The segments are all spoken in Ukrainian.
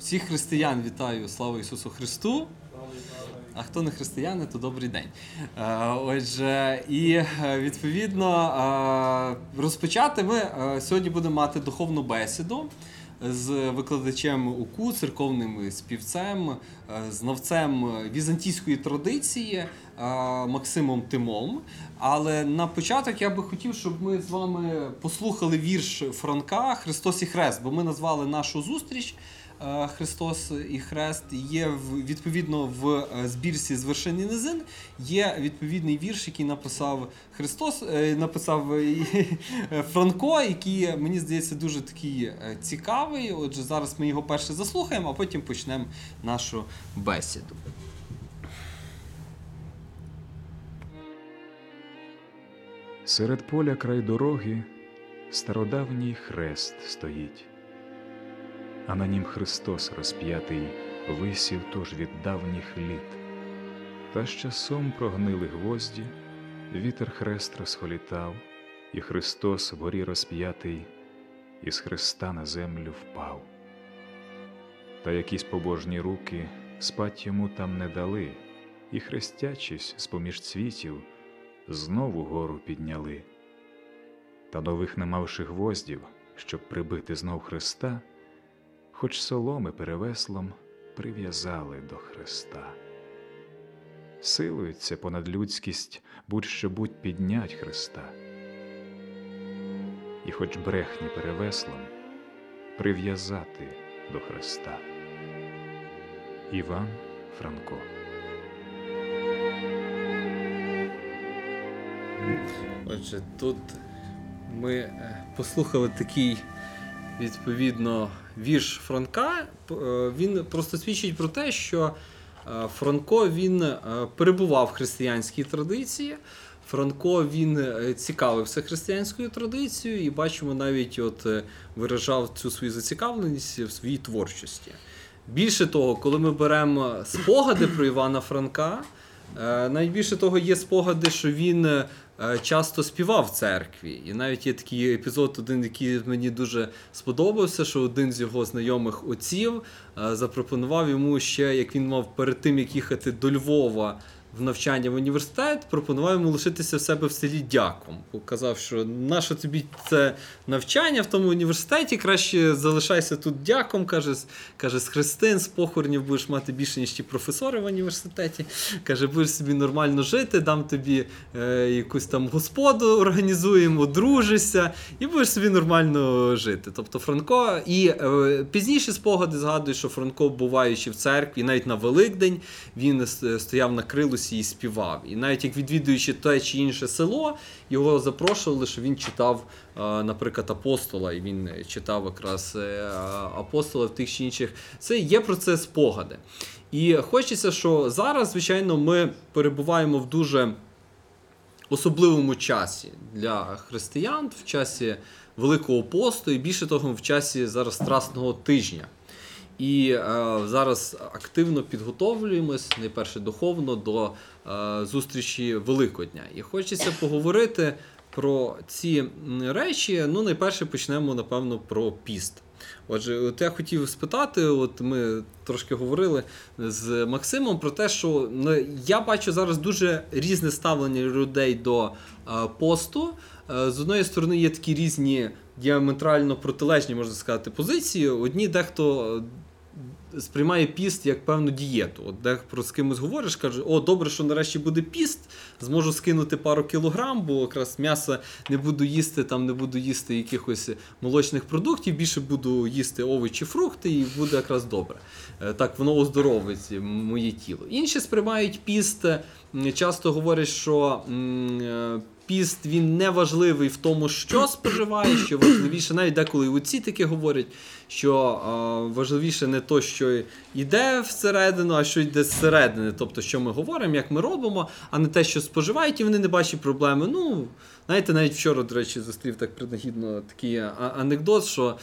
Всіх християн вітаю, слава Ісусу Христу. А хто не християни, то добрий день. Е, Отже, і е, відповідно е, розпочати ми сьогодні будемо мати духовну бесіду з викладачем УКУ, церковним співцем, знавцем візантійської традиції Максимом Тимом. Але на початок я би хотів, щоб ми з вами послухали вірш Франка Христос і Хрест, бо ми назвали нашу зустріч. Христос і Хрест є відповідно в е, збірці з низин. Є відповідний вірш, який написав Христос, е, написав е, Франко, який мені здається дуже такий цікавий. Отже, зараз ми його перше заслухаємо, а потім почнемо нашу бесіду. Серед поля край дороги стародавній хрест стоїть, а на нім Христос розп'ятий висів тож від давніх літ. Та з часом прогнили гвозді, вітер хрест розхолітав, і Христос вгорі розп'ятий із хреста на землю впав. Та якісь побожні руки спать йому там не дали, і хрестячись з поміж цвітів, знову гору підняли. Та нових не мавши гвоздів, щоб прибити знов Христа, хоч соломи перевеслом прив'язали до Христа. Силується понад людськість будь-що будь піднять Христа. І хоч брехні перевеслом прив'язати до Христа. Іван Франко Отже, тут ми е, послухали такий відповідно вірш Франка. Е, Він просто свідчить про те, що е, Франко він е, перебував в християнській традиції. Франко він цікавився християнською традицією і бачимо, навіть от виражав цю свою зацікавленість в своїй творчості. Більше того, коли ми беремо спогади про Івана Франка, найбільше того є спогади, що він часто співав в церкві. І навіть є такий епізод, один, який мені дуже сподобався, що один з його знайомих отців е, запропонував йому ще, як він мав перед тим, як їхати до Львова. В навчання в університет пропонував йому лишитися в себе в селі дяком. Казав, що наше тобі це навчання в тому університеті, краще залишайся тут дяком. Каже, каже, з христин, з похоронів будеш мати більше, ніж ті професори в університеті. Каже, будеш собі нормально жити, дам тобі е, якусь там господу організуємо, одружишся і будеш собі нормально жити. Тобто Франко і е, пізніше спогади згадують, що Франко, буваючи в церкві, навіть на Великдень, він стояв на крилусі і співав. І навіть як відвідуючи те чи інше село, його запрошували, що він читав, е, наприклад, апостола, і він читав якраз е, апостола в тих чи інших. Це є про це спогади. І хочеться, що зараз, звичайно, ми перебуваємо в дуже особливому часі для християн, в часі Великого посту, і більше того, в часі зараз Страсного тижня. І е, зараз активно підготовлюємось найперше духовно до е, зустрічі Великодня. І хочеться поговорити про ці речі. Ну, найперше почнемо, напевно, про піст. Отже, от я хотів спитати, от ми трошки говорили з Максимом про те, що я бачу зараз дуже різне ставлення людей до е, посту. Е, з одної сторони, є такі різні діаметрально протилежні, можна сказати, позиції. Одні дехто сприймає піст як певну дієту. От де про з кимось говориш, каже, о, добре, що нарешті буде піст, зможу скинути пару кілограм, бо якраз м'яса не буду їсти, там не буду їсти якихось молочних продуктів, більше буду їсти овочі, фрукти, і буде якраз добре. Е, Так воно оздоровить моє тіло. Інші сприймають піст, часто говорять, що. Піст він не важливий в тому, що споживає, що важливіше, навіть деколи і отці таки говорять, що е, важливіше не то, що йде всередину, а що йде зсередини. Тобто, що ми говоримо, як ми робимо, а не те, що споживають, і вони не бачать проблеми. Ну, знаєте, навіть вчора, до речі, зустрів так принагідно такий анекдот, що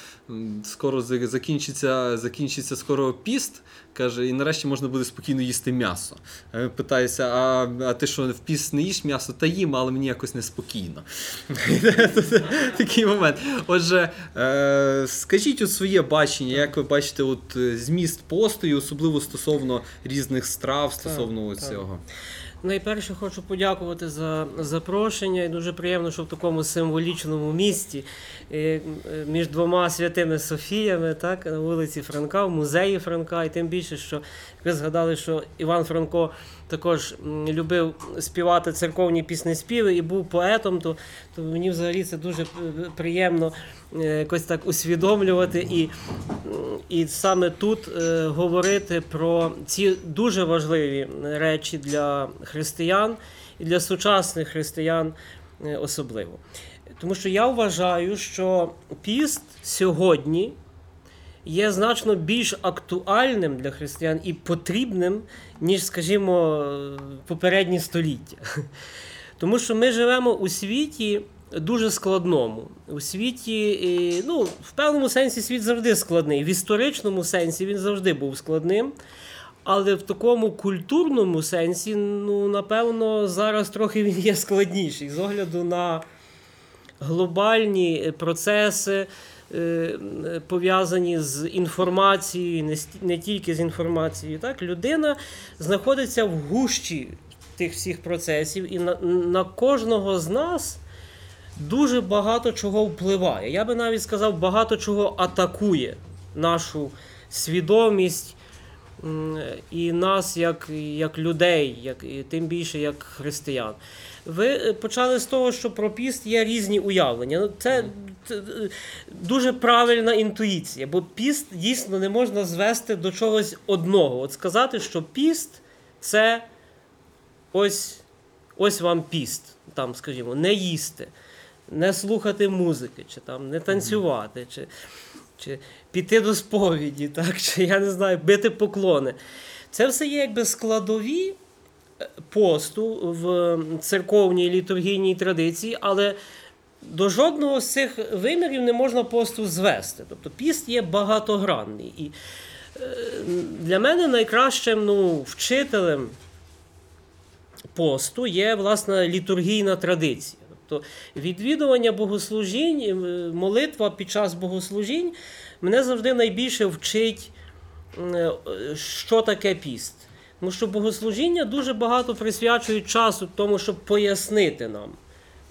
скоро закінчиться, закінчиться скоро піст. Каже, і нарешті можна буде спокійно їсти м'ясо. Я питаюся, а, а ти що в піст не їш м'ясо? Та їм, але мені якось неспокійно. Такий момент. Отже, е, скажіть от своє бачення, як ви бачите, от е, зміст посту, і особливо стосовно різних страв, стосовно цього. Найперше хочу подякувати за запрошення. І дуже приємно, що в такому символічному місті е, е, між двома святими Софіями, так, на вулиці Франка, в музеї Франка. І тим більше, що ви згадали, що Іван Франко також любив співати церковні піснеспіви і був поетом, то, то мені взагалі це дуже е, приємно е, якось так усвідомлювати і, і саме тут е, говорити про ці дуже важливі речі для християн і для сучасних християн особливо. Тому що я вважаю, що піст сьогодні є значно більш актуальним для християн і потрібним, ніж, скажімо, попередні століття. Тому що ми живемо у світі дуже складному. У світі, ну, в певному сенсі світ завжди складний. В історичному сенсі він завжди був складним. Але в такому культурному сенсі, ну, напевно, зараз трохи він є складніший з огляду на глобальні процеси, пов'язані з інформацією, не тільки з інформацією. Так? Людина знаходиться в гущі тих всіх процесів, і на, на кожного з нас дуже багато чого впливає. Я би навіть сказав, багато чого атакує нашу свідомість. І нас як, як людей, як, і тим більше як християн. Ви е, почали з того, що про піст є різні уявлення. Ну, це, е, дуже правильна інтуїція, бо піст дійсно не можна звести до чогось одного. От сказати, що піст це ось, ось вам піст, там, скажімо, не їсти, не слухати музики, чи там не танцювати, чи, чи піти до сповіді, так, чи я не знаю, бити поклони. Це все є якби складові посту в церковній літургійній традиції, але до жодного з цих вимірів не можна посту звести. Тобто піст є багатогранний. І е, для мене найкращим ну, вчителем посту є власне літургійна традиція. Тобто відвідування богослужінь, е, молитва під час богослужінь мене завжди найбільше вчить, е, що таке піст. Тому що богослужіння дуже багато присвячують часу тому, щоб пояснити нам,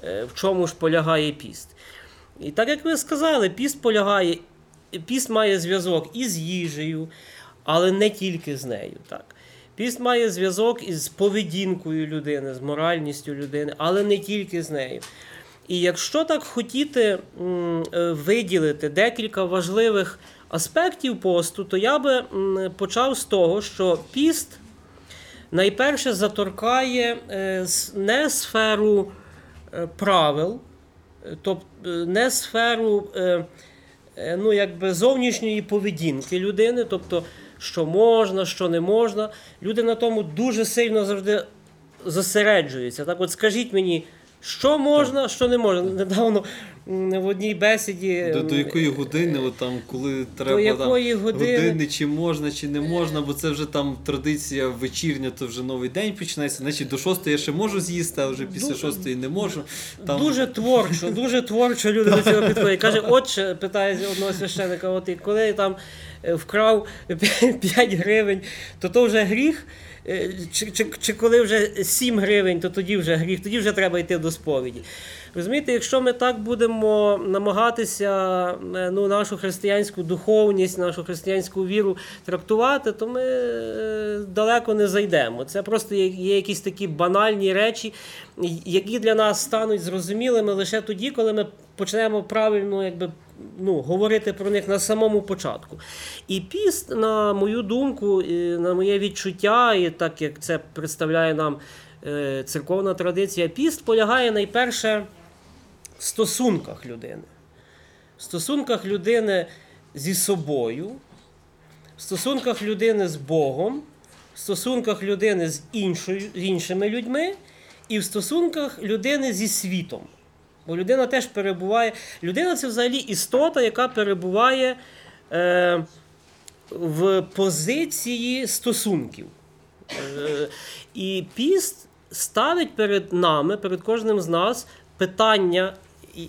е, в чому ж полягає піст. І так як ви сказали, піст полягає, піст має зв'язок із їжею, але не тільки з нею. Так. Піст має зв'язок із поведінкою людини, з моральністю людини, але не тільки з нею. І якщо так хотіти е, виділити декілька важливих аспектів посту, то я би почав з того, що піст найперше заторкає е, не сферу е, правил, тобто не сферу ну, якби зовнішньої поведінки людини, тобто що можна, що не можна. Люди на тому дуже сильно завжди зосереджуються. Так, от скажіть мені, що можна, що не можна. Недавно в одній бесіді. До, до якої години, от там, коли треба якої там, години? години, чи можна, чи не можна, бо це вже там традиція вечірня, то вже новий день починається. Значить, до шостої я ще можу з'їсти, а вже після Дуже- шостої не можу. Там... Дуже творчо, дуже творчо люди до цього підходять. Каже, отче, питає одного священика, от і коли там е, вкрав 5 гривень, то то вже гріх. Е, Чи, чи, чи коли вже 7 гривень, то тоді вже гріх, тоді вже треба йти до сповіді. Розумієте, якщо ми так будемо намагатися е, ну, нашу християнську духовність, нашу християнську віру трактувати, то ми е, далеко не зайдемо. Це просто є, якісь такі банальні речі, які для нас стануть зрозумілими лише тоді, коли ми почнемо правильно якби, ну, говорити про них на самому початку. І піст, на мою думку, на моє відчуття, і так як це представляє нам е, церковна традиція, піст полягає найперше в стосунках людини. В стосунках людини зі собою, в стосунках людини з Богом, в стосунках людини з, іншою, іншими людьми і в стосунках людини зі світом. Бо людина теж перебуває. Людина це взагалі істота, яка перебуває е, в позиції стосунків. Е, і піст ставить перед нами, перед кожним з нас питання,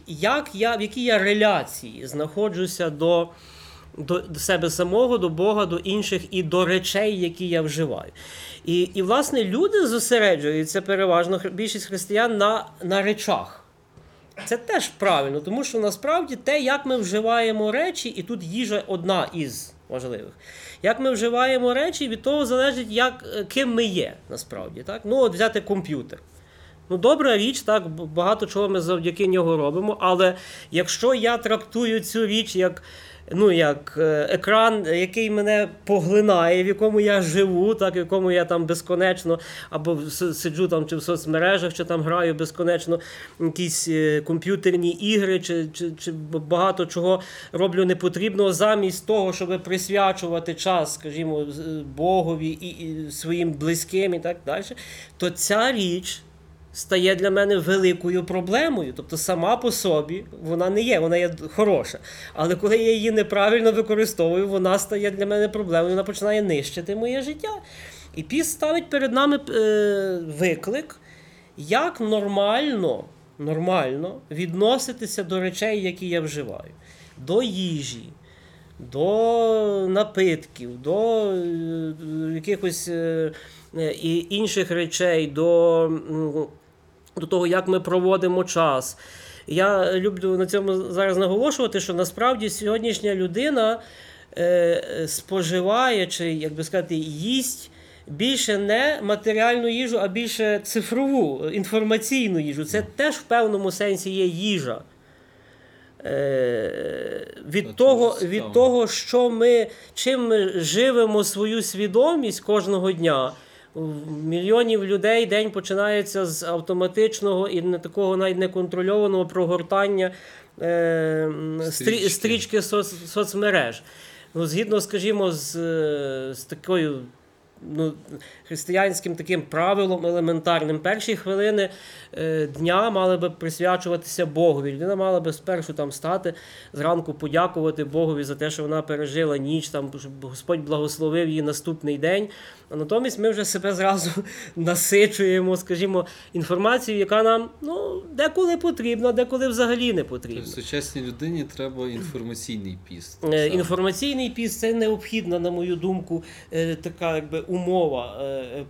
як я, в якій я реляції знаходжуся до, до, себе самого, до Бога, до інших і до речей, які я вживаю. І, і власне, люди зосереджуються переважно, більшість християн на, на речах. Це теж правильно, тому що насправді те, як ми вживаємо речі, і тут їжа одна із важливих. Як ми вживаємо речі, від того залежить, як, е, ким ми є, насправді. Так? Ну, от взяти комп'ютер. Ну, добра річ, так, багато чого ми завдяки нього робимо. Але якщо я трактую цю річ як, ну, як е, екран, який мене поглинає, в якому я живу, так, в якому я там безконечно або сиджу там чи в соцмережах, чи там граю безконечно якісь е, комп'ютерні ігри, чи, чи, чи багато чого роблю непотрібного, замість того, щоб присвячувати час, скажімо, Богові і, і своїм близьким і так далі, то ця річ стає для мене великою проблемою. Тобто сама по собі вона не є, вона є хороша. Але коли я її неправильно використовую, вона стає для мене проблемою, вона починає нищити моє життя. І піс ставить перед нами е, виклик, як нормально, нормально відноситися до речей, які я вживаю, до їжі. До напитків, до е, якихось е, е, інших речей, до, до того, як ми проводимо час. Я люблю на цьому зараз наголошувати, що насправді сьогоднішня людина е, споживає, чи, як би сказати, їсть більше не матеріальну їжу, а більше цифрову, інформаційну їжу. Це теж в певному сенсі є їжа. Е, від, того, від того, що ми, чим ми живемо свою свідомість кожного дня. Мільйонів людей день починається з автоматичного і не такого навіть неконтрольованого прогортання е, Стрічки. стрічки соц, соцмереж. Ну, згідно, скажімо, з, е, з такою ну, християнським таким правилом елементарним, перші хвилини е, дня мали би присвячуватися Богові. Людина мала би спершу там стати зранку, подякувати Богові за те, що вона пережила ніч, там, щоб Господь благословив її наступний день. А натомість ми вже себе зразу насичуємо, скажімо, інформацією, яка нам ну, деколи потрібна, деколи взагалі не потрібна. Тобто сучасній людині треба інформаційний піст. Е, Інформаційний піст це необхідна, на мою думку, е, така якби умова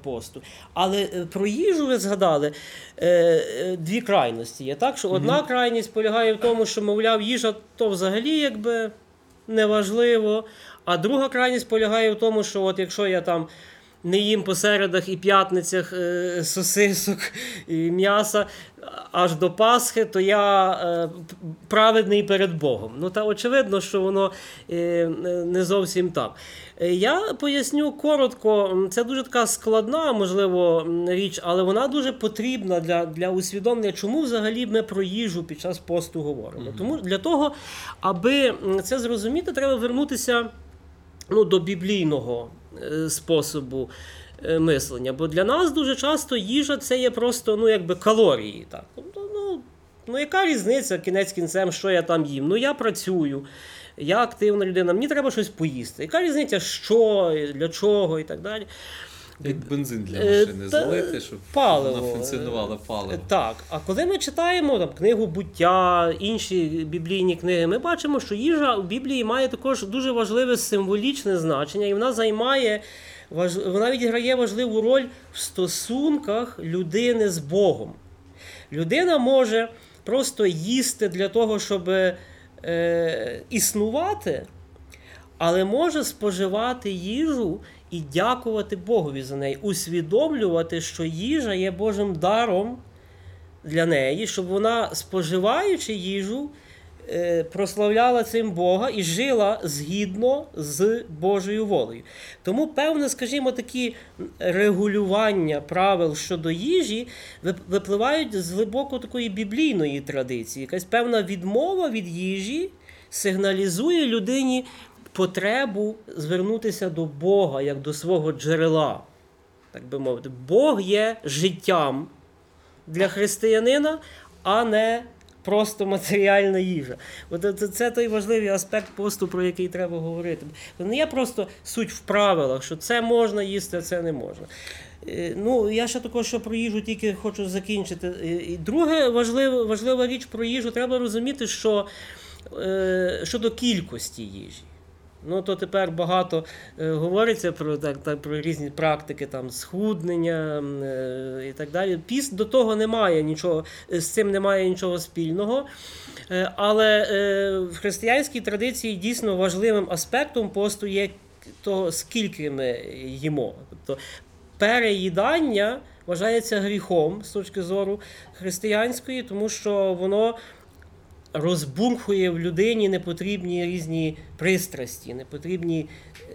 посту. Але е, про їжу ви згадали е, е, дві крайності. Є так, що одна крайність полягає в тому, що, мовляв, їжа то взагалі якби неважливо. А друга крайність полягає в тому, що от якщо я там. Не їм по середах і п'ятницях е, сосисок і м'яса аж до Пасхи, то я е, праведний перед Богом. Ну та очевидно, що воно е, не зовсім так. Я поясню коротко, це дуже така складна, можливо, річ, але вона дуже потрібна для, для усвідомлення, чому взагалі ми про їжу під час посту говоримо. Тому для того, аби це зрозуміти, треба вернутися ну, до біблійного способу е, мислення. Бо для нас дуже часто їжа це є просто ну, якби калорії. Так? Тобто, ну, ну, яка різниця кінець кінцем, що я там їм? Ну, я працюю, я активна людина, мені треба щось поїсти. Яка різниця, що, для чого і так далі. Як бензин для Е, машини та- залити, щоб паливо. вона функціонувала паливо. Так, а коли ми читаємо там книгу буття, інші біблійні книги, ми бачимо, що їжа у Біблії має також дуже важливе символічне значення, і вона займає важ... вона відіграє важливу роль в стосунках людини з Богом. Людина може просто їсти для того, щоб е, існувати, але може споживати їжу і дякувати Богові за неї, усвідомлювати, що їжа є Божим даром для неї, щоб вона, споживаючи їжу, е, прославляла цим Бога і жила згідно з Божою волею. Тому, певне, скажімо, такі регулювання правил щодо їжі випливають з глибоко такої біблійної традиції. Якась певна відмова від їжі сигналізує людині потребу звернутися до Бога як до свого джерела. Так би мовити, Бог є життям для християнина, а не просто матеріальна їжа. От це, той важливий аспект посту, про який треба говорити. Не є просто суть в правилах, що це можна їсти, а це не можна. Е, Ну, я ще також що про їжу тільки хочу закінчити. Е, І друге важлива, важлива річ про їжу, треба розуміти, що е, щодо кількості їжі. Ну, то тепер багато е, говориться про, так, так, про різні практики, там, схуднення е, і так далі. Піст до того немає нічого, е, з цим немає нічого спільного. Е, але е, в християнській традиції дійсно важливим аспектом посту є того, скільки ми їмо. Тобто переїдання вважається гріхом з точки зору християнської, тому що воно розбурхує в людині непотрібні різні пристрасті, непотрібні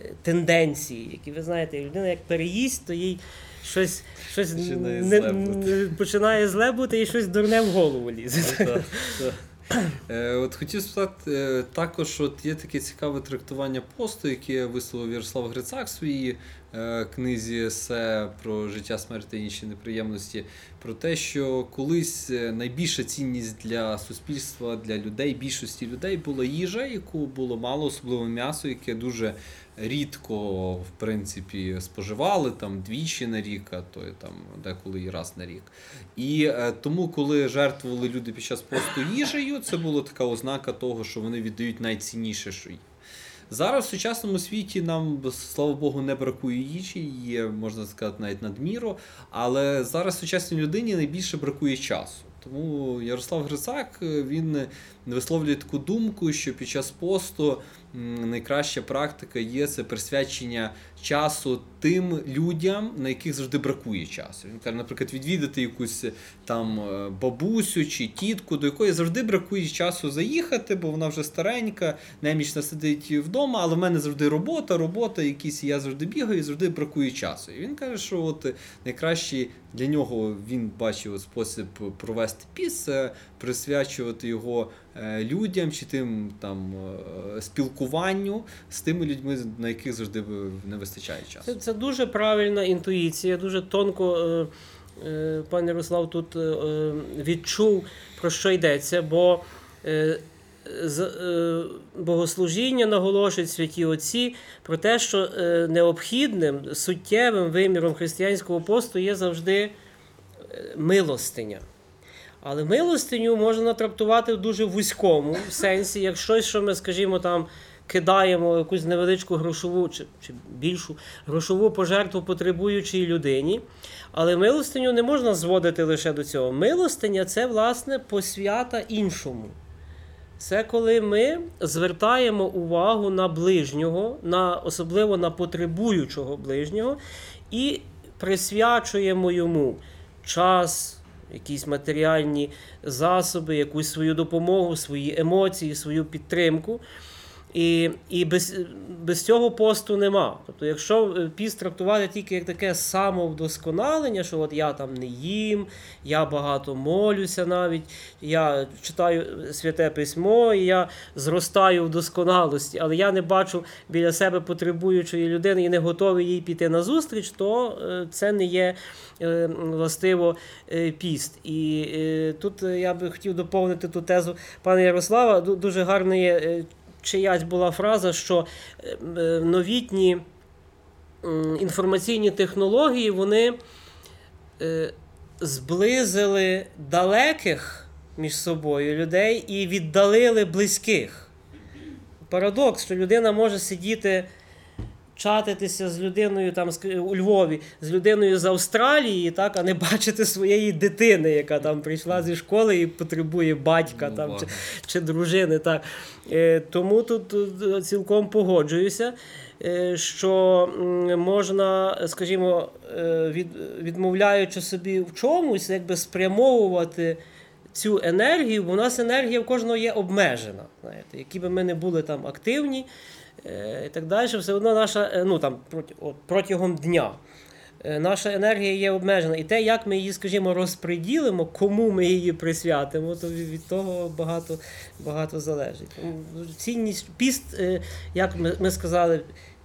е, тенденції, які ви знаєте, людина як переїсть, то їй щось, щось Починає не- зле бути. починає зле бути і щось дурне в голову лізе. Так, так. Е, От хотів спитати е, також, от є таке цікаве трактування посту, яке висловив Ярослав Грицак в своїй книзі «Есе про життя, смерть та інші неприємності, про те, що колись е, найбільша цінність для суспільства, для людей, більшості людей була їжа, яку було мало, особливо м'ясо, яке дуже рідко в принципі споживали там двічі на рік, а то там деколи і раз на рік. І е, тому, коли жертвували люди під час посту їжею, це була така ознака того, що вони віддають найцінніше, що є. Зараз в сучасному світі нам, слава Богу, не бракує їжі, є, можна сказати, навіть надміру. Але зараз сучасній людині найбільше бракує часу. Тому Ярослав Грицак він висловлює таку думку, що під час посту найкраща практика є це присвячення часу тим людям, на яких завжди бракує часу. Він каже, наприклад, відвідати якусь е, там е, бабусю чи тітку, до якої завжди бракує часу заїхати, бо вона вже старенька, немічна сидить вдома, але в мене завжди робота, робота, якісь я завжди бігаю, і завжди бракує часу. І він каже, що от е, найкращий для нього він бачив спосіб провести піс, присвячувати його людям чи тим там спілкуванню з тими людьми, на яких завжди не вистачає часу. Це, це дуже правильна інтуїція, дуже тонко е, е, пан Ярослав тут е, відчув, про що йдеться, бо богослужіння наголошують святі отці про те, що необхідним, суттєвим виміром християнського посту є завжди милостиня. Але милостиню можна трактувати в дуже вузькому сенсі, як щось, що ми, скажімо, там кидаємо якусь невеличку грошову чи, чи більшу грошову пожертву потребуючій людині. Але милостиню не можна зводити лише до цього. Милостиня це, власне, посвята іншому. Це коли ми звертаємо увагу на ближнього, на, особливо на потребуючого ближнього, і присвячуємо йому час, якісь матеріальні засоби, якусь свою допомогу, свої емоції, свою підтримку. І, і без, без цього посту нема. Тобто, якщо е, піст трактувати тільки як таке самовдосконалення, що от я там не їм, я багато молюся навіть, я читаю святе письмо, і я зростаю в досконалості, але я не бачу біля себе потребуючої людини і не готовий їй піти на зустріч, то е, це не є е, властиво піст. І тут я би хотів доповнити ту тезу пана Ярослава. Дуже гарна є чиясь була фраза, що е, новітні інформаційні технології вони е, зблизили далеких між собою людей і віддалили близьких. Парадокс, що людина може сидіти. Чатитися з людиною там у Львові, з людиною з Австралії, так, а не бачити своєї дитини, яка там прийшла зі школи і потребує батька Ну, там, чи, чи дружини. Так. Е, тому тут, тут цілком погоджуюся, е, що можна, скажімо, е, від, відмовляючи собі в чомусь, якби спрямовувати. Цю енергію, бо у нас енергія в кожного є обмежена. Знаєте, які би ми не були там активні е, і так далі, все одно наша, е, ну там протягом дня. е, Наша енергія є обмежена. І те, як ми її, скажімо, розподілимо, кому ми її присвятимо, то від, того багато, багато залежить. Цінність піст, е, як ми сказали,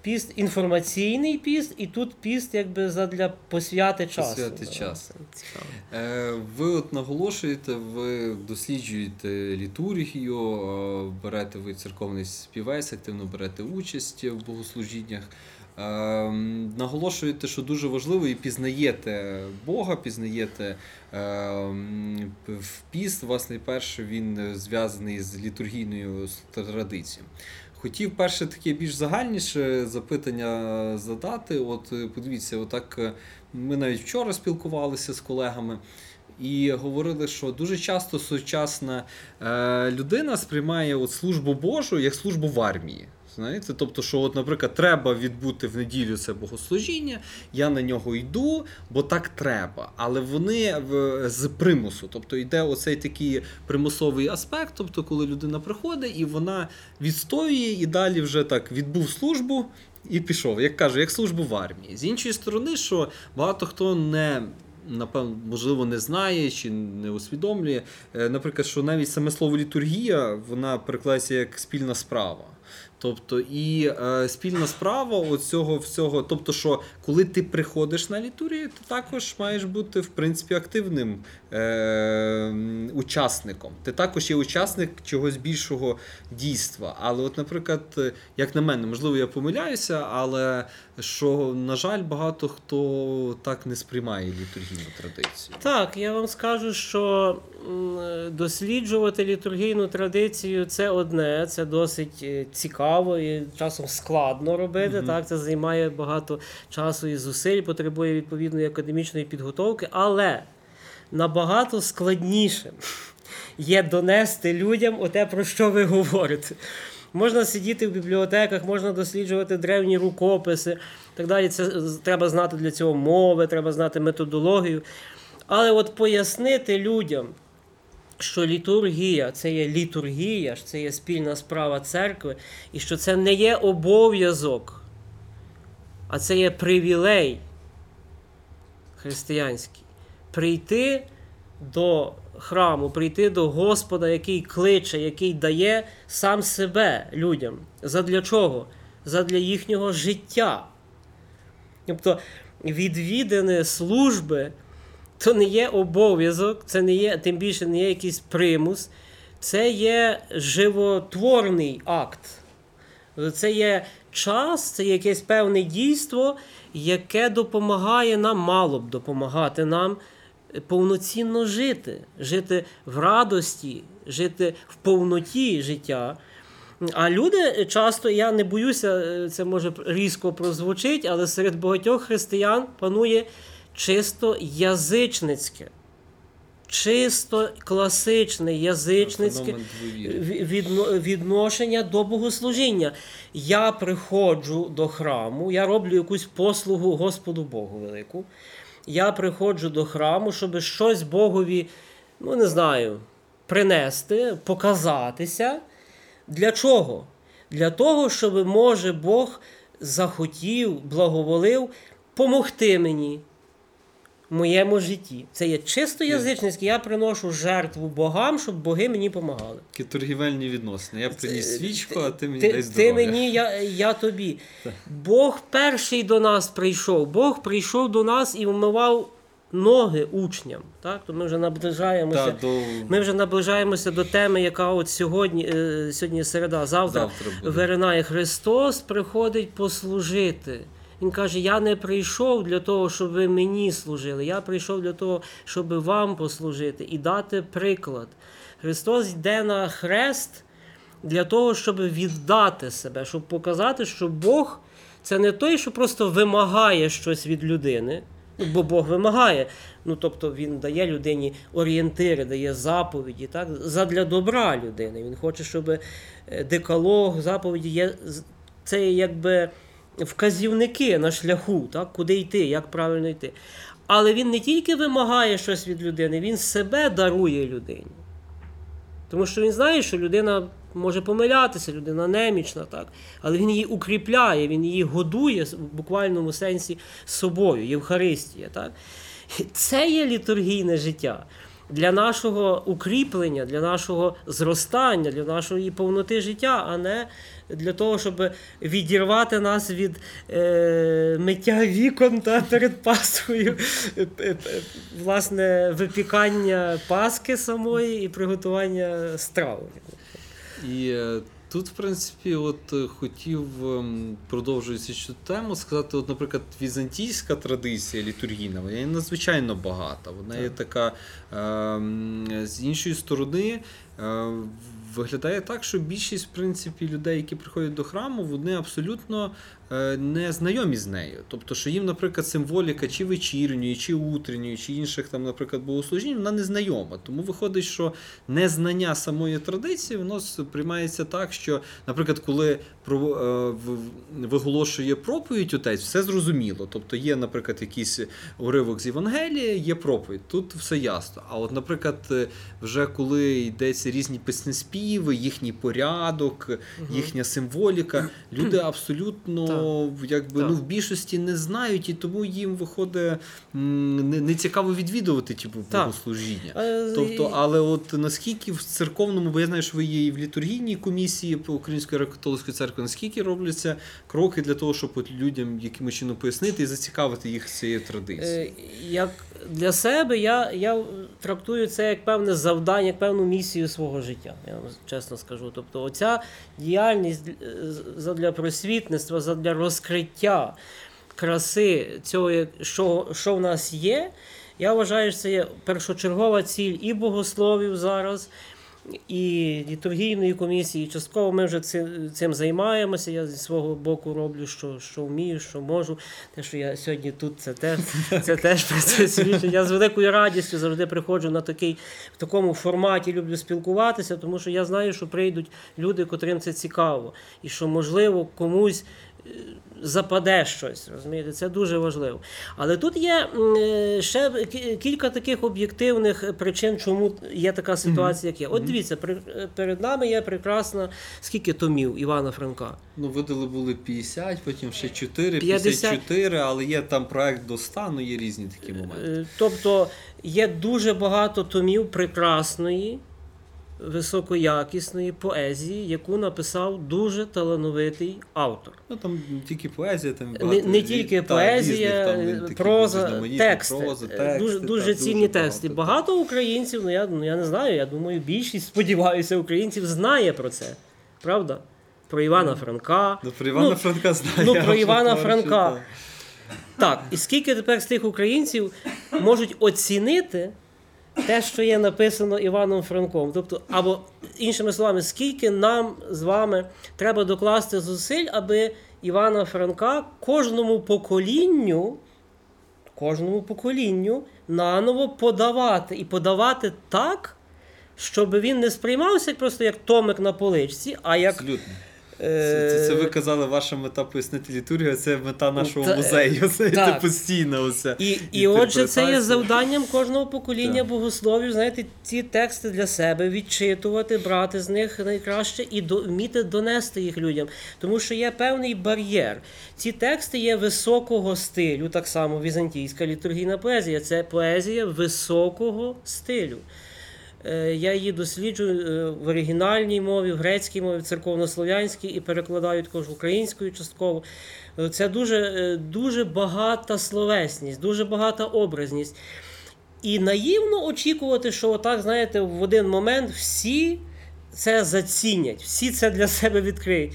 піст інформаційний піст, і тут піст якби задля посвяти часу. Посвяти часу. Е, Ви от наголошуєте, ви досліджуєте літургію, е, берете ви церковний співець, активно берете участь в богослужіннях. Е, Наголошуєте, що дуже важливо і пізнаєте Бога, пізнаєте е, в піст. Власне, перше він зв'язаний з літургійною традицією. Хотів перше таке більш загальніше запитання задати. От е, подивіться, отак е, ми навіть вчора спілкувалися з колегами і говорили, що дуже часто сучасна е, людина сприймає от службу Божу як службу в армії. Знаєте, тобто, що, от, наприклад, треба відбути в неділю це богослужіння, я на нього йду, бо так треба. Але вони в, з примусу. Тобто йде оцей такий примусовий аспект, тобто, коли людина приходить і вона відстоює і далі вже так відбув службу і пішов. Як кажу, як службу в армії. З іншої сторони, що багато хто не. Напевно, можливо, не знає чи не усвідомлює. Е, Наприклад, що навіть саме слово літургія вона перекладається як спільна справа. Тобто, і е, спільна справа оцього всього. Тобто, що коли ти приходиш на літургію, ти також маєш бути в принципі активним е, учасником. Ти також є учасник чогось більшого дійства. Але, от, наприклад, як на мене, можливо, я помиляюся, але що, на жаль, багато хто так не сприймає літургійну традицію. Так, я вам скажу, що досліджувати літургійну традицію це одне, це досить е, цікаво і часом складно робити. Мгм. Так, це займає багато часу і зусиль, потребує відповідної академічної підготовки, але набагато складніше є донести людям оте, про що ви говорите. Можна сидіти в бібліотеках, можна досліджувати древні рукописи. Так далі. Це треба знати для цього мови, треба знати методологію. Але от пояснити людям, що літургія це є літургія, що це є спільна справа церкви, і що це не є обов'язок, а це є привілей християнський. Прийти до храму, прийти до Господа, який кличе, який дає сам себе людям. Задля чого? Задля їхнього життя. Тобто відвідини служби то не є обов'язок, це не є, тим більше не є якийсь примус, це є животворний акт. Це є час, це є якесь певне дійство, яке допомагає нам, мало б допомагати нам повноцінно жити, жити в радості, жити в повноті життя. А люди часто, я не боюся, е, це може різко прозвучить, але серед багатьох християн панує чисто язичницьке, чисто класичне язичницьке відношення до богослужіння. Я приходжу до храму, я роблю якусь послугу Господу Богу велику. Я приходжу до храму, щоб щось Богові, ну не знаю, принести, показатися. Для чого? Для того, щоб, може, Бог захотів, благоволив помогти мені в моєму житті. Це є чисто язичницьке. Я приношу жертву богам, щоб боги мені допомагали. Такі торгівельні відносини. Я приніс свічку, а ти мені Ти, дай ти мені, я, я тобі. Бог перший до нас прийшов. Бог прийшов до нас і вмивав ноги учням. Так? То ми вже наближаємося. Та, до... Ми вже наближаємося до теми, яка от сьогодні, е, сьогодні середа, завтра, Завтра виринає. Христос приходить послужити. Він каже: Я не прийшов для того, щоб ви мені служили. Я прийшов для того, щоб вам послужити і дати приклад. Христос йде на хрест для того, щоб віддати себе, щоб показати, що Бог це не той, що просто вимагає щось від людини. Бо Бог вимагає. Ну, тобто він дає людині орієнтири, дає заповіді, так? задля добра людини. Він хоче, щоб е, декалог, заповіді є це якби вказівники на шляху, так? куди йти, як правильно йти. Але він не тільки вимагає щось від людини, він себе дарує людині. Тому що він знає, що людина може помилятися, людина немічна, так? але він її укріпляє, він її годує в буквальному сенсі собою, Євхаристія. Так? Це є літургійне життя. для нашого укріплення, для нашого зростання, для нашої повноти життя, а не для того, щоб відірвати нас від е, миття вікон та перед Пасхою, е, е, власне, випікання Пасхи самої і приготування страви. І е, тут, в принципі, от хотів, ем, продовжуючи цю тему, сказати, от, наприклад, візантійська традиція літургійна, вона є надзвичайно багата. Вона є така з іншої сторони. е, Виглядає так, що більшість в принципі, людей, які приходять до храму, вони абсолютно е, не знайомі з нею. Тобто, що їм, наприклад, символіка чи вечірньої, чи утренньої, чи інших там, наприклад, богослужінь, вона не знайома. Тому виходить, що незнання самої традиції воно сприймається так, що, наприклад, коли е, виголошує проповідь отець, все зрозуміло. Тобто є, наприклад, якийсь уривок з Євангелія, є проповідь. Тут все ясно. А от, наприклад, е, вже коли йдеться різні піснеспіви, їхній порядок, їхня символіка, люди абсолютно якби Так. ну в більшості не знають, і тому їм виходить не, не цікаво відвідувати ті Так. богослужіння. Е, Тобто, але от наскільки в церковному, бо я знаю, що ви є і в літургійній комісії по Української католицької церкви, наскільки робляться кроки для того, щоб от людям якимось чином пояснити і зацікавити їх цією традицією? Е, Як для себе я, я трактую це як певне завдання, як певну місію свого життя. Я вам чесно скажу. Тобто, оця діяльність для задля просвітництва, задля розкриття краси цього, що, що в нас є. Я вважаю, що це є першочергова ціль і богословів зараз, і літургійної комісії. І частково ми вже цим, цим займаємося. Я зі свого боку роблю, що, що вмію, що можу. Те, що я сьогодні тут, це теж, це теж свідчить. Я з великою радістю завжди приходжу на такий, в такому форматі, люблю спілкуватися, тому що я знаю, що прийдуть люди, котрим це цікаво, і що, можливо, комусь. Е, Западе щось, розумієте, це дуже важливо. Але тут є е, ще кілька таких об'єктивних причин, чому є така ситуація, як є. От дивіться, е, перед нами є прекрасна скільки томів Івана Франка. Ну, видали були 50, потім ще 4, 50. 54, але є там проект до 100, ну є різні такі моменти. Е, Тобто є дуже багато томів прекрасної, високоякісної поезії, яку написав дуже талановитий автор. Ну там тільки поезія, там Не, багато не різ- тільки та, поезія, різних, там, проза, тексти, прози, е, тексти, дуже, та, дуже цінні тексти. багато, Багато українців, ну я, ну я не знаю, я думаю, більшість, сподіваюся, українців знає про це. Правда? Про Івана Франка. Ну, про Івана Ну, Франка знає. ну, про Івана Франка. Так, і скільки тепер з тих українців можуть оцінити те, що є написано Іваном Франком? Тобто, або іншими словами, скільки нам з вами треба докласти зусиль, аби Івана Франка кожному поколінню, кожному поколінню наново подавати і подавати так, щоб він не сприймався просто як томик на поличці, а як. Абсолютно. Е, Це, це, це ви казали, ваша мета пояснити літургію, це мета нашого Та- музею. Це так. постійно. Оце. І, і отже, це є завданням кожного покоління Так. богословів, знаєте, ці тексти для себе відчитувати, брати з них найкраще і до, вміти донести їх людям. Тому що є певний бар'єр. Ці тексти є високого стилю, так само візантійська літургійна поезія. Це поезія високого стилю. Е, Я її досліджую е, в оригінальній мові, в грецькій мові, в церковнослов'янській і перекладаю також українською частково. Е, Це дуже, дуже багата словесність, дуже багата образність. І наївно очікувати, що отак, знаєте, в один момент всі це зацінять, всі це для себе відкриють.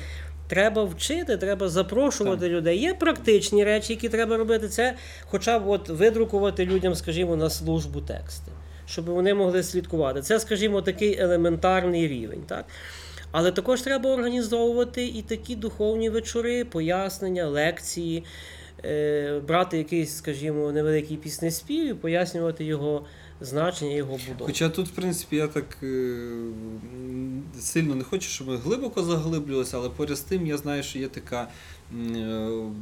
Треба вчити, треба запрошувати людей. Є практичні речі, які треба робити. Це хоча б от видрукувати людям, скажімо, на службу тексти, щоб вони могли слідкувати. Це, скажімо, такий елементарний рівень. Так? Але також треба організовувати і такі духовні вечори, пояснення, лекції, е, брати якийсь, скажімо, невеликий піснеспів і пояснювати його значення, його будову. Хоча тут, в принципі, я так е, сильно не хочу, щоб ми глибоко заглиблювалися, але поряд з тим я знаю, що є така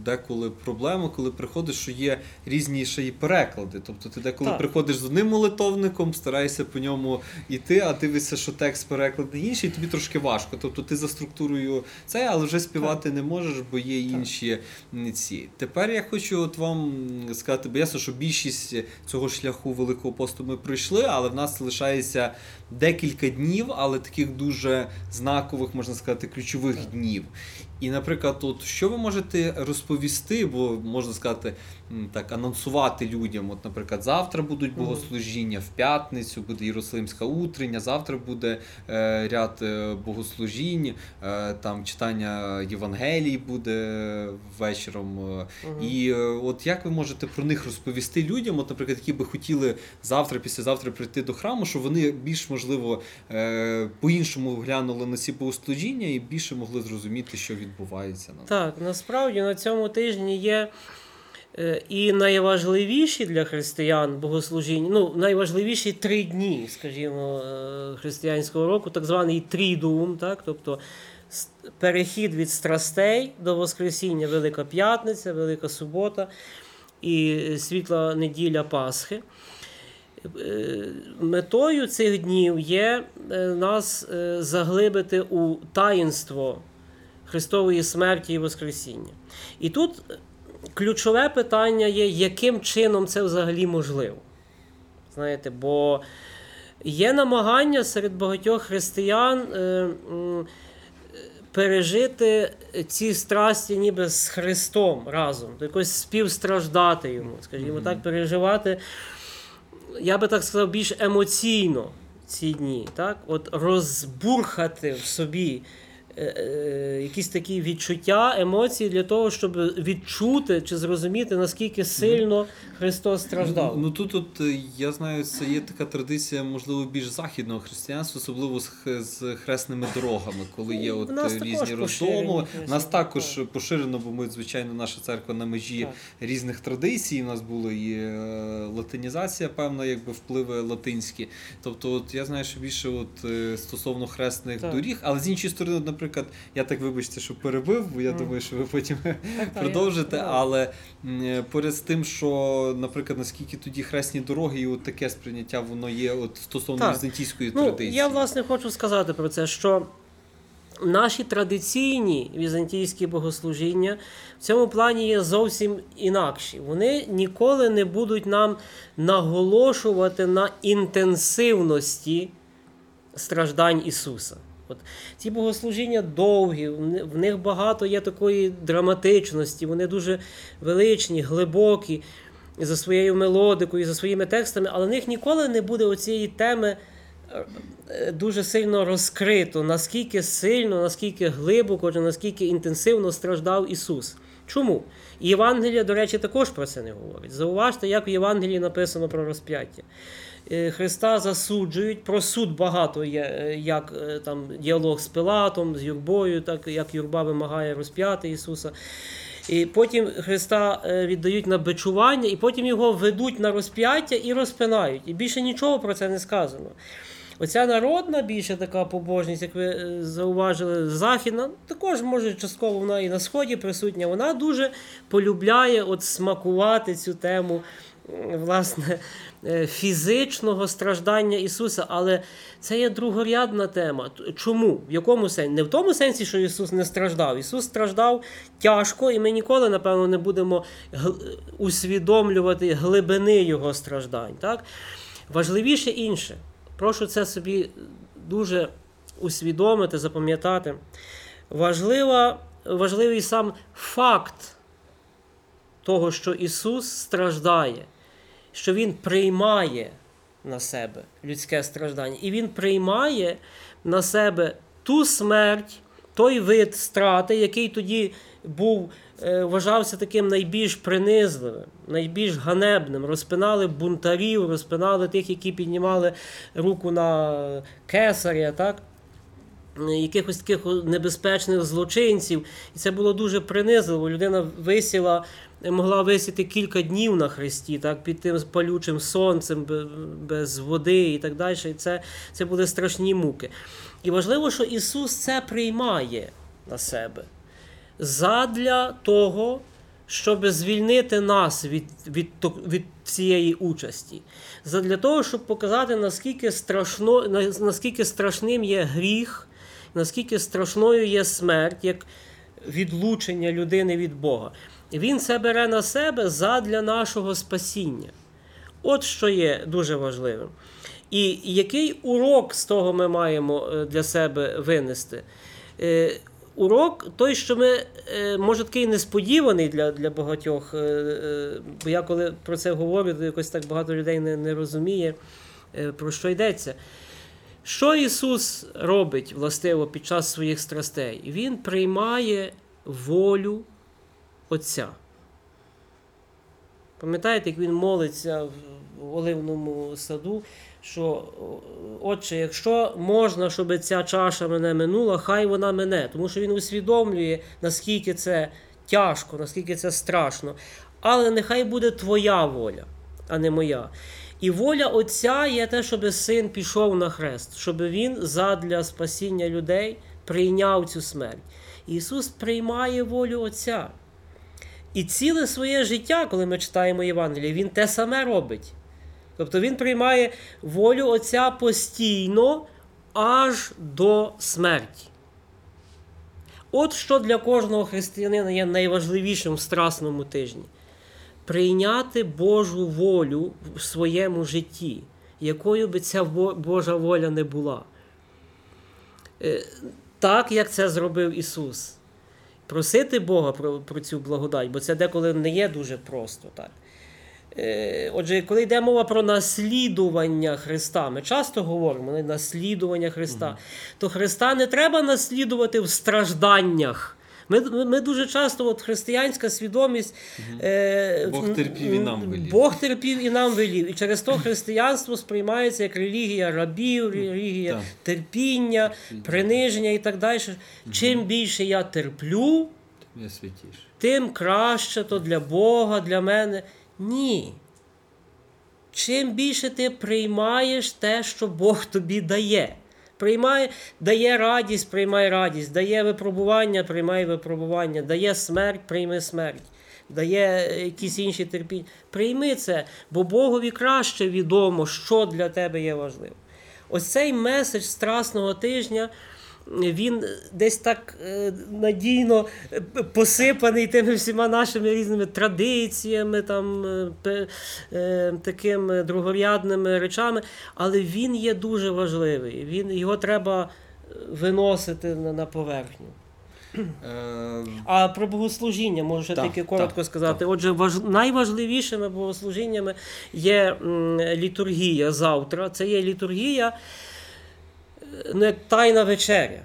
деколи проблема, коли приходиш, що є різні ще й переклади. Тобто ти деколи Так. приходиш з одним молитовником, стараєшся по ньому йти, а дивишся, що текст перекладений інший, і тобі трошки важко. Тобто ти за структурою це, але вже співати не можеш, бо є інші м, ці. Тепер я хочу от вам сказати, бо ясно, що більшість цього шляху Великого посту ми пройшли, але в нас лишається декілька днів, але таких дуже знакових, можна сказати, ключових днів. І, наприклад, от що ви можете розповісти, бо можна сказати, так, анонсувати людям. От, наприклад, завтра будуть богослужіння, в п'ятницю буде Єрусалимська утрення, завтра буде е, ряд е, богослужінь, е, там читання Євангелій буде вечором. е, і е, от як ви можете про них розповісти людям, от, наприклад, які би хотіли завтра, післязавтра прийти до храму, щоб вони більш можливо е, по-іншому глянули на ці богослужіння і більше могли зрозуміти, що відбувається на Так, насправді на цьому тижні є і найважливіші для християн богослужіння, ну, найважливіші три дні, скажімо, е, християнського року, так званий трідуум, так, тобто перехід від страстей до Воскресіння, Велика П'ятниця, Велика Субота і світла неділя Пасхи. Е, Метою цих днів є е, нас е, заглибити у таїнство Христової смерті і Воскресіння. І тут е, ключове питання є, яким чином це взагалі можливо. Знаєте, бо є намагання серед багатьох християн е, е, пережити ці страсті ніби з Христом разом, якось співстраждати йому, скажімо так, переживати, я би так сказав, більш емоційно ці дні, так? От розбурхати в собі якісь такі відчуття, емоції для того, щоб відчути чи зрозуміти, наскільки сильно Христос страждав. Ну тут, от е, я знаю, це є така традиція, можливо, більш західного християнства, особливо з, з хресними дорогами, коли є Ну, от е, різні роздоми. Нас також так. поширено, бо ми, звичайно, наша церква на межі Так. різних традицій. У нас була і е, латинізація, певна, якби впливи латинські. Тобто, от я знаю, що більше от е, стосовно хресних Так. доріг, але з іншої сторони, от, наприклад, я так вибачте, що перебив, бо я Мгм. думаю, що ви потім продовжите. Але поряд з тим, що, наприклад, наскільки тоді хресні дороги і от таке сприйняття воно є от стосовно Так. візантійської Ну, традиції. я власне хочу сказати про це, що наші традиційні візантійські богослужіння в цьому плані є зовсім інакші. Вони ніколи не будуть нам наголошувати на інтенсивності страждань Ісуса. От ці богослужіння довгі, в них багато є такої драматичності, вони дуже величні, глибокі за своєю мелодикою, за своїми текстами, але в них ніколи не буде оцієї теми е, е, дуже сильно розкрито, наскільки сильно, наскільки глибоко, чи наскільки інтенсивно страждав Ісус. Чому? І Євангелія, до речі, також про це не говорить. Зауважте, як в Євангелії написано про розп'яття. Е, Христа засуджують, про суд багато є, е, як е, там діалог з Пилатом, з Юрбою, так як Юрба вимагає розп'яти Ісуса. І потім Христа віддають на бичування, і потім його ведуть на розп'яття і розпинають. І більше нічого про це не сказано. Оця народна більше така побожність, як ви зауважили, західна, також може частково вона і на сході присутня. Вона дуже полюбляє от смакувати цю тему власне е, фізичного страждання Ісуса. Але це є другорядна тема. Чому? В якому сенсі? Не в тому сенсі, що Ісус не страждав. Ісус страждав тяжко, і ми ніколи, напевно, не будемо усвідомлювати глибини Його страждань. Так? Важливіше інше. Прошу це собі дуже усвідомити, запам'ятати. Важлива, важливий сам факт того, що Ісус страждає, що Він приймає на себе людське страждання. І Він приймає на себе ту смерть, той вид страти, який тоді був, е, вважався таким найбільш принизливим, найбільш ганебним. Розпинали бунтарів, розпинали тих, які піднімали руку на кесаря, так? Якихось таких небезпечних злочинців. І це було дуже принизливо. Людина висіла, могла висіти кілька днів на хресті, так, під тим палючим сонцем, без води і так далі. І це, це були страшні муки. І важливо, що Ісус це приймає на себе. задля того, щоб звільнити нас від, від, від цієї участі. Задля того, щоб показати, наскільки, страшно, наскільки страшним є гріх, наскільки страшною є смерть, як відлучення людини від Бога. Він це бере на себе задля нашого спасіння. От що є дуже важливим. І який урок з того ми маємо е, для себе винести? Е, Урок той, що ми, е, може, такий несподіваний для, для багатьох, бо я коли про це говорю, то якось так багато людей не, не розуміє, про що йдеться. Що Ісус робить властиво під час своїх страстей? Він приймає волю Отця. Пам'ятаєте, як він молиться в Оливному саду, що Отче, якщо можна, щоб ця чаша мене минула, хай вона мене. Тому що він усвідомлює, наскільки це тяжко, наскільки це страшно. Але нехай буде твоя воля, а не моя. І воля Отця є те, щоб син пішов на хрест, щоб він задля спасіння людей прийняв цю смерть. Ісус приймає волю Отця. І ціле своє життя, коли ми читаємо Євангеліє, Він те саме робить. Тобто Він приймає волю Отця постійно аж до смерті. От що для кожного християнина є найважливішим в страсному тижні прийняти Божу волю в своєму житті, якою би ця Божа воля не була. Е, Так, як це зробив Ісус. Просити Бога про, про цю благодать, бо це деколи не є дуже просто. так. Е, Отже, коли йде мова про наслідування Христа, ми часто говоримо «Ну, наслідування Христа, то Христа не треба наслідувати в стражданнях. Ми, ми, дуже часто, от християнська свідомість. Е, Бог терпів і нам велів. Бог терпів і нам велів. І через то християнство сприймається як релігія рабів, релігія Так. терпіння, приниження і так далі. Чим більше я терплю, Я святіше. тим краще то для Бога, для мене. Ні. Чим більше ти приймаєш те, що Бог тобі дає. Приймає, дає радість, приймай радість, дає випробування, приймай випробування, дає смерть, прийми смерть, дає якісь інші терпіння. Прийми це, бо Богові краще відомо, що для тебе є важливо. Ось цей меседж страсного тижня. Він десь так е, надійно е, посипаний тими всіма нашими різними традиціями, там, е, такими другорядними речами, але він є дуже важливий. Він, його треба виносити на, на поверхню. А про богослужіння можу ще тільки коротко так, сказати. так. Отже, важ... найважливішими богослужіннями є літургія завтра. Це є літургія, як тайна вечеря.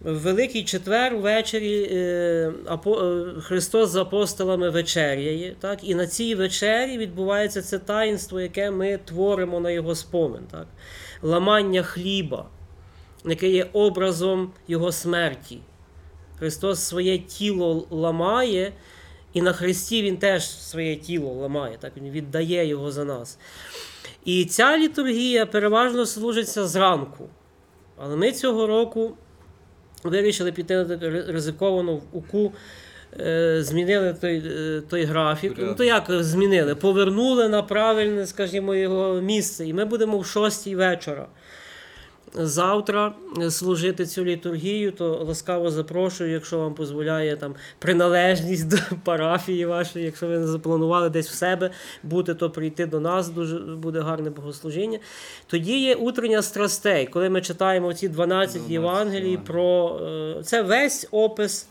В Великий четвер ввечері е, апо, е, Христос з апостолами вечеряє. Так? І на цій вечері відбувається це таїнство, яке ми творимо на його спомин. Так? Ламання хліба, яке є образом Його смерті. Христос своє тіло ламає, і на Христі Він теж своє тіло ламає, так Він віддає його за нас. І ця літургія переважно служиться зранку. Але ми цього року вирішили піти на ризиковану УКУ. е, Змінили той, е, той графік. Ну, то як змінили? Повернули на правильне, скажімо, його місце. І ми будемо в 6 вечора завтра е, служити цю літургію, то ласкаво запрошую, якщо вам дозволяє там приналежність до парафії вашої, якщо ви не запланували десь в себе бути, то прийти до нас, дуже буде гарне богослужіння. Тоді є утрення страстей, коли ми читаємо ці 12 12 Євангелій Євангелій. про е, це весь опис.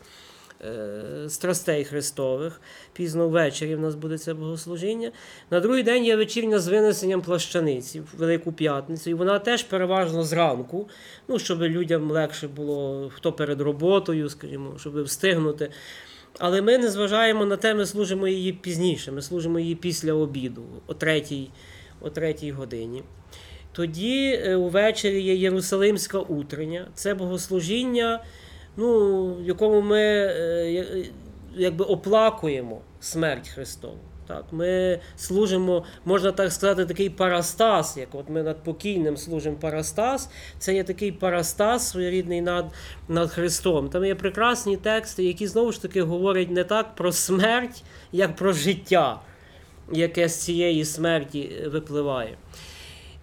Е, Страстей Христових. Пізно ввечері в нас буде це богослужіння. На другий день є вечірня з винесенням плащаниці в Велику П'ятницю. І вона теж переважно зранку, ну, щоб людям легше було, хто перед роботою, скажімо, щоб встигнути. Але ми не зважаємо на те, ми служимо її пізніше. Ми служимо її після обіду, о третій, о третій годині. Тоді е, увечері є Єрусалимська утрення. Це богослужіння, ну, якому ми е, якби оплакуємо смерть Христову. Так, Ми служимо, можна так сказати, такий парастас, як от ми над покійним служимо парастас, це є такий парастас своєрідний над над Христом. Там є прекрасні тексти, які знову ж таки говорять не так про смерть, як про життя, яке з цієї смерті випливає.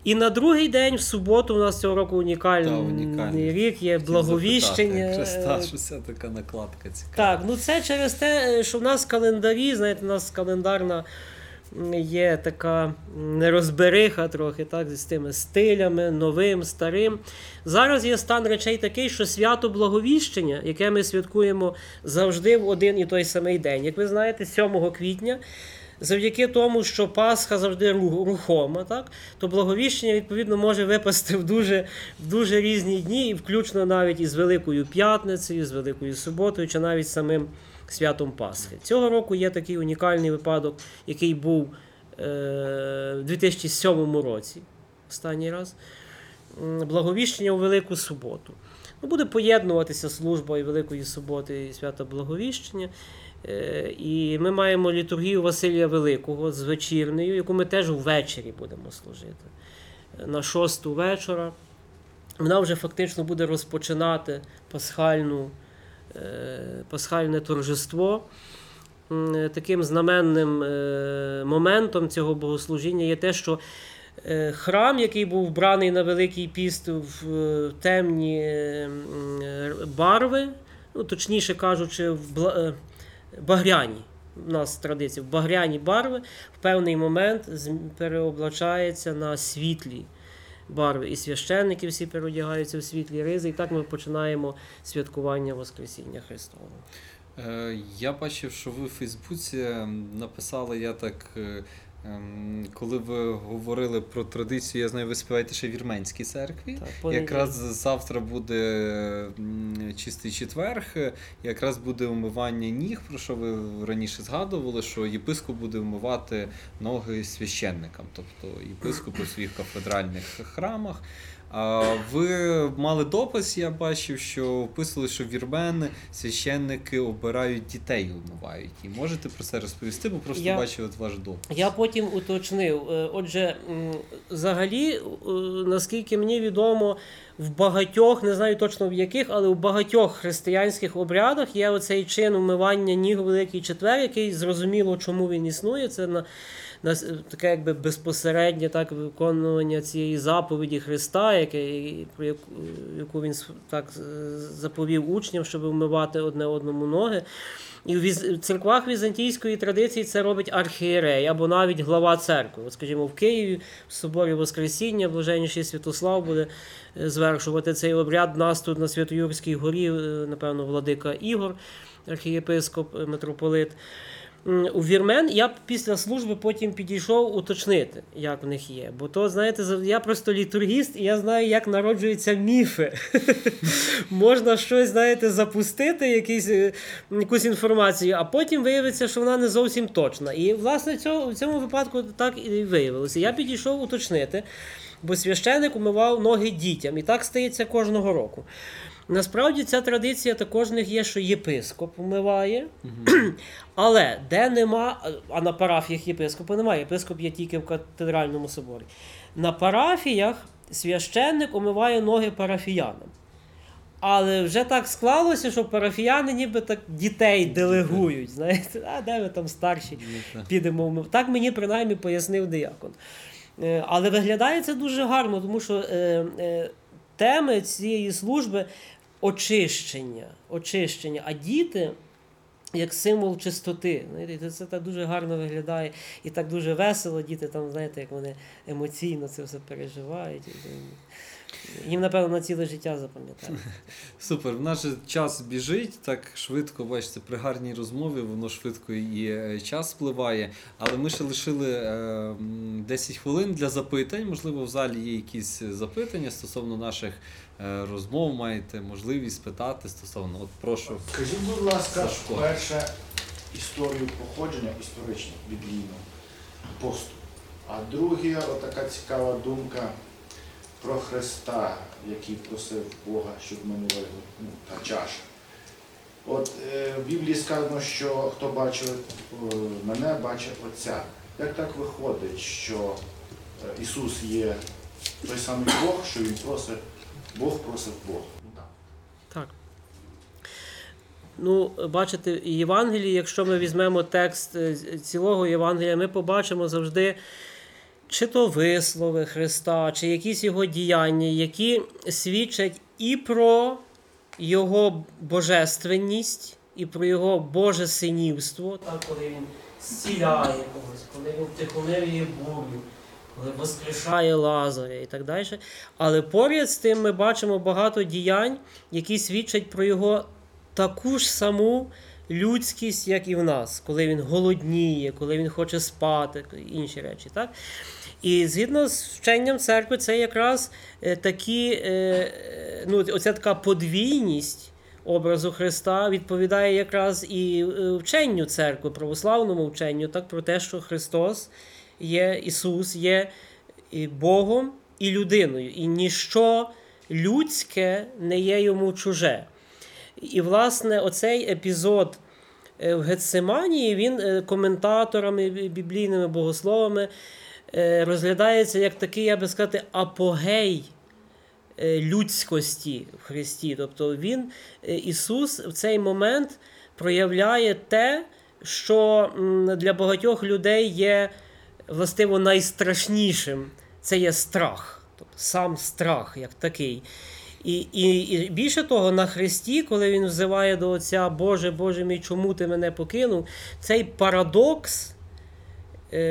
І на другий день, в суботу, у нас цього року унікальний, Та, унікальний. рік є благовіщення. Що це така накладка цікава. Так, ну це через те, що в нас календарі, знаєте, у нас календарна є така нерозбериха трохи, так, з тими стилями, новим, старим. Зараз є стан речей такий, що свято Благовіщення, яке ми святкуємо завжди в один і той самий день. Як ви знаєте, 7 квітня. Завдяки тому, що Пасха завжди рухома, так, то благовіщення, відповідно, може випасти в дуже в дуже різні дні, і включно навіть із Великою П'ятницею, з Великою Суботою, чи навіть самим святом Пасхи. Цього року є такий унікальний випадок, який був е, в 2007 році, останній раз. Благовіщення у Велику Суботу. Ну, Буде поєднуватися служба і Великої Суботи, і свята Благовіщення. Е, і ми маємо літургію Василія Великого з вечірнею, яку ми теж ввечері будемо служити. На шосту вечора. Вона вже фактично буде розпочинати пасхальну, е, пасхальне торжество. Таким знаменним е, моментом цього богослужіння є те, що храм, який був вбраний на Великий піст в темні барви, ну, точніше кажучи, в багряні. У нас традиція в багряні барви в певний момент переоблачається на світлі барви. І священники всі переодягаються в світлі ризи. І так ми починаємо святкування Воскресіння Христового. Е, я бачив, що ви в Фейсбуці написали, я так е, коли ви говорили про традицію, я знаю, ви співаєте ще в вірменській церкві. Так, якраз завтра буде чистий четверг, якраз буде умивання ніг, про що ви раніше згадували, що єпископ буде вмивати ноги священникам, тобто єпископ у своїх кафедральних храмах. Ви мали допис, я бачив, що описували, що вірмени священники обирають дітей, умивають. І можете про це розповісти, бо просто я, бачив от ваш допис. Я потім уточнив. Е, отже, взагалі, е, наскільки мені відомо, в багатьох, не знаю точно в яких, але в багатьох християнських обрядах є оцей чин умивання ніг Великий Четвер, який зрозуміло, чому він існує. Це на таке якби безпосереднє так виконування цієї заповіді Христа, яке, про яку, яку він так заповів учням, щоб вмивати одне одному ноги. І в церквах візантійської традиції це робить архієрей або навіть глава церкви. От, скажімо, в Києві в соборі Воскресіння, блаженніший Святослав буде е, звершувати цей обряд. Нас тут на Свято-Юрській горі, е, напевно, владика Ігор, архієпископ, митрополит у вірмен я після служби потім підійшов уточнити, як в них є. Бо то, знаєте, я просто літургіст, і я знаю, як народжуються міфи. Можна щось, знаєте, запустити, якісь, е, якусь інформацію, а потім виявиться, що вона не зовсім точна. І, власне, цього, в цьому випадку так і виявилося. Я підійшов уточнити, бо священик умивав ноги дітям, і так стається кожного року. Насправді ця традиція також них є, що єпископ вмиває, але де нема, а на парафіях єпископа немає, єпископ є тільки в катедральному соборі. На парафіях священник умиває ноги парафіянам. Але вже так склалося, що парафіяни ніби так дітей делегують. знаєте, А де ви там старші ну, підемо? Так мені принаймні пояснив диякон. Е, але виглядає це дуже гарно, тому що е, е, теми цієї служби очищення. очищення. А діти. Як символ чистоти. Знаєте, це так дуже гарно виглядає і так дуже весело. Діти там, знаєте, як вони емоційно це все переживають. Їм, напевно, на ціле життя запам'ятають. Супер. В нас же час біжить так швидко, бачите, при гарній розмові, воно швидко і е, час спливає. Але ми ще лишили е, 10 хвилин для запитань. Можливо, в залі є якісь запитання стосовно наших е, розмов. Маєте можливість спитати стосовно. От прошу. Скажіть, будь ласка, Сашко. перше історію походження історичну біблійну посту. А друге, отака цікава думка про Христа, який просив Бога, щоб минула його ну, та чаша. От е, в Біблії сказано, що хто бачив е, мене, бачив Отця. Як так виходить, що е, Ісус є той самий Бог, що Він просить, Бог просив Бога? Ну. Ну, бачите, і Євангелії, якщо ми візьмемо текст е, цілого Євангелія, ми побачимо завжди чи то вислови Христа, чи якісь його діяння, які свідчать і про його божественність, і про його Боже синівство, коли він зціляє когось, коли він тихомирює бурю, коли воскрешає Лазаря і так далі. Але поряд з тим ми бачимо багато діянь, які свідчать про його таку ж саму людськість, як і в нас, коли він голодніє, коли він хоче спати, інші речі. Так? І згідно з вченням церкви, це якраз е, такі, е, ну, оця така подвійність образу Христа відповідає якраз і е, вченню церкви, православному вченню, так, про те, що Христос є Ісус, є і Богом і людиною, і ніщо людське не є йому чуже. І, власне, оцей епізод в Гетсиманії він коментаторами біблійними богословами розглядається як такий, я би сказати, апогей е, людськості в Христі. Тобто він, е, Ісус, в цей момент проявляє те, що для багатьох людей є властиво найстрашнішим. Це є страх, тобто сам страх як такий. І, і, і більше того, на Христі, коли він взиває до Отця, Боже, Боже мій, чому ти мене покинув, цей парадокс е,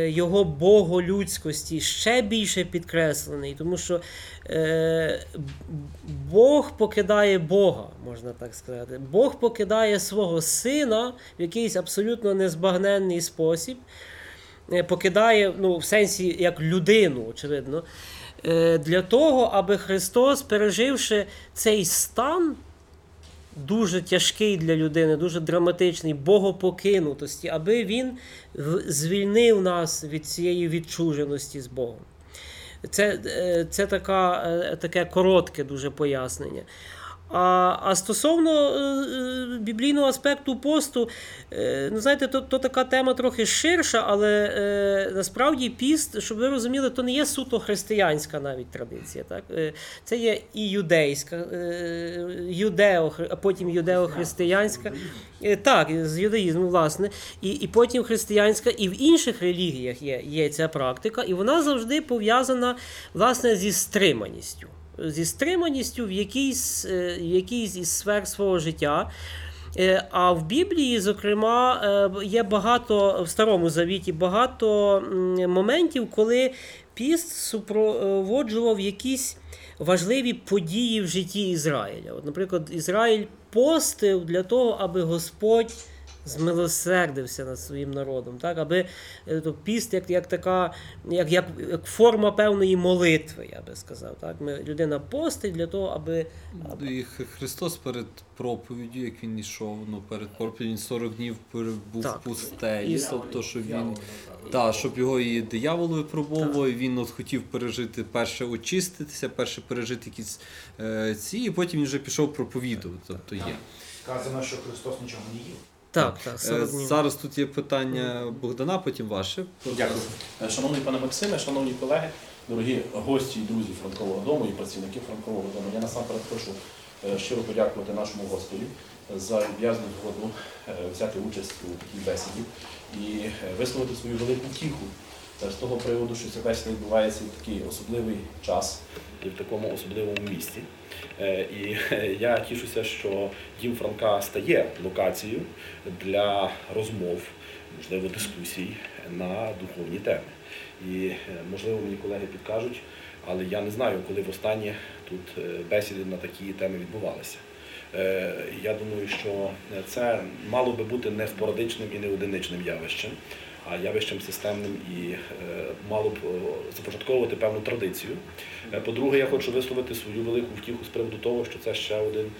його боголюдськості ще більше підкреслений, тому що е, Бог покидає Бога, можна так сказати. Бог покидає свого сина в якийсь абсолютно незбагненний спосіб, е, покидає ну, в сенсі як людину, очевидно, е, для того, аби Христос, переживши цей стан, дуже тяжкий для людини, дуже драматичний, богопокинутості, аби він звільнив нас від цієї відчуженості з Богом. Це, е, це така, е, таке коротке дуже пояснення. А, а стосовно е, е, біблійного аспекту посту, е, ну знаєте, то, то така тема трохи ширша, але е, насправді піст, щоб ви розуміли, то не є суто християнська навіть традиція. Так? Е, це є і юдейська, е, юдео, а потім юдео-християнська. Так, з юдаїзму, власне, і, і потім християнська, і в інших релігіях є, є ця практика, і вона завжди пов'язана власне зі стриманістю. Зі стриманістю в якійсь, е, в якійсь із сфер свого життя. Е, А в Біблії, зокрема, е, є багато в Старому Завіті багато моментів, коли піст супроводжував якісь важливі події в житті Ізраїля. От, наприклад, Ізраїль постив для того, аби Господь змилосердився над своїм народом, так? аби е, то піст як, як така, як, як, як форма певної молитви, я би сказав. Так? Ми, людина постить для того, аби. І Христос перед проповіддю, як він йшов, ну перед проповіддю він 40 днів перебув Так. в пустелі, І- тобто, що він та, щоб його і диявол випробовував, він от хотів пережити перше очиститися, перше пережити якісь е, ці, і потім він вже пішов проповідувати. Тобто є. Сказано, що Христос нічого не їв. Так, так, так Зараз тут є питання Богдана, потім ваше. Дякую. Е, Шановний пане Максиме, шановні колеги, дорогі гості і друзі Франкового дому і працівники Франкового дому. Я насамперед хочу е, щиро подякувати нашому гостеві за люб'язну згоду е, взяти участь у такій бесіді і е, висловити свою велику втіху е, з того приводу, що ця бесіда відбувається в такий особливий час і в такому особливому місці. Е, І е, я тішуся, що дім Франка стає локацією для розмов, можливо, дискусій на духовні теми. І е, можливо мені колеги підкажуть, але я не знаю, коли востаннє тут бесіди на такі теми відбувалися. Я думаю, що це мало би бути не спорадичним і не одиничним явищем, явищем системним і е, мало б започатковувати певну традицію. Е, По-друге, я хочу висловити свою велику втіху з приводу того, що це ще один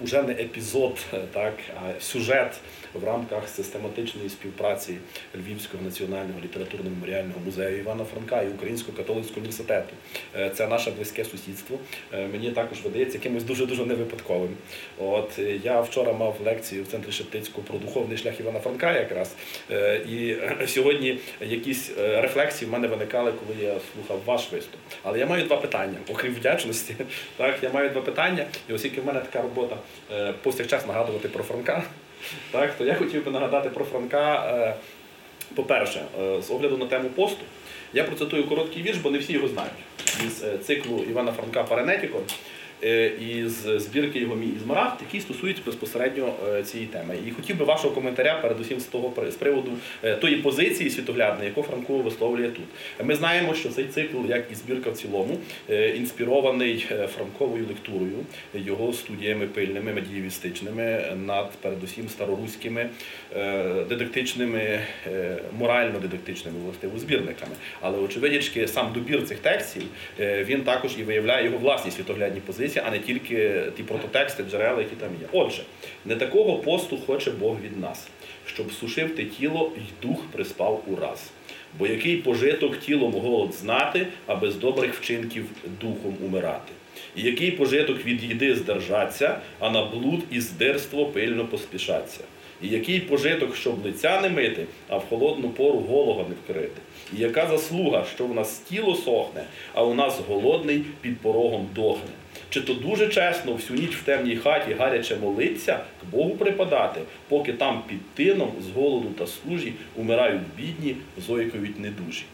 уже не епізод, е, так, а сюжет в рамках систематичної співпраці Львівського національного літературно-меморіального музею Івана Франка і Українського католицького університету. Е, Це наше близьке сусідство. Е, Мені також видається якимось дуже дуже невипадковим. От е, я вчора мав лекцію в центрі Шептицького про духовний шлях Івана Франка, якраз Е, і е, сьогодні якісь е, рефлексії в мене виникали, коли я слухав ваш виступ. Але я маю два питання, окрім вдячності. Так, я маю два питання, і оскільки в мене така робота е, повсякчас нагадувати про Франка, так, то я хотів би нагадати про Франка. е, По-перше, е, з огляду на тему посту, я процитую короткий вірш, бо не всі його знають. Із циклу Івана Франка Паренетіко із збірки його мій Ізмарагд, який стосується безпосередньо е, цієї теми. І хотів би вашого коментаря, передусім з того з приводу е, тої позиції світоглядної, яку Франко висловлює тут. Ми знаємо, що цей цикл, як і збірка в цілому, е, інспірований е, франковою лектурою, його студіями пильними, медієвістичними над передусім староруськими е, дидактичними, е, морально-дидактичними властиво збірниками. Але очевидячки сам добір цих текстів е, він також і виявляє його власні світоглядні позиції, а не тільки ті прототексти, джерела, які там є. Отже, не такого посту хоче Бог від нас, щоб сушив ти тіло й дух приспав ураз. Бо який пожиток тілом голод знати, а без добрих вчинків духом умирати. І який пожиток від їди здержаться, а на блуд і здирство пильно поспішаться. І який пожиток, щоб лиця не мити, а в холодну пору голого не вкрити. І яка заслуга, що в нас тіло сохне, а у нас голодний під порогом дохне. Чи то дуже чесно всю ніч в темній хаті гаряче молиться, к Богу припадати, поки там під тином з голоду та служі умирають бідні, зойковіть недужі.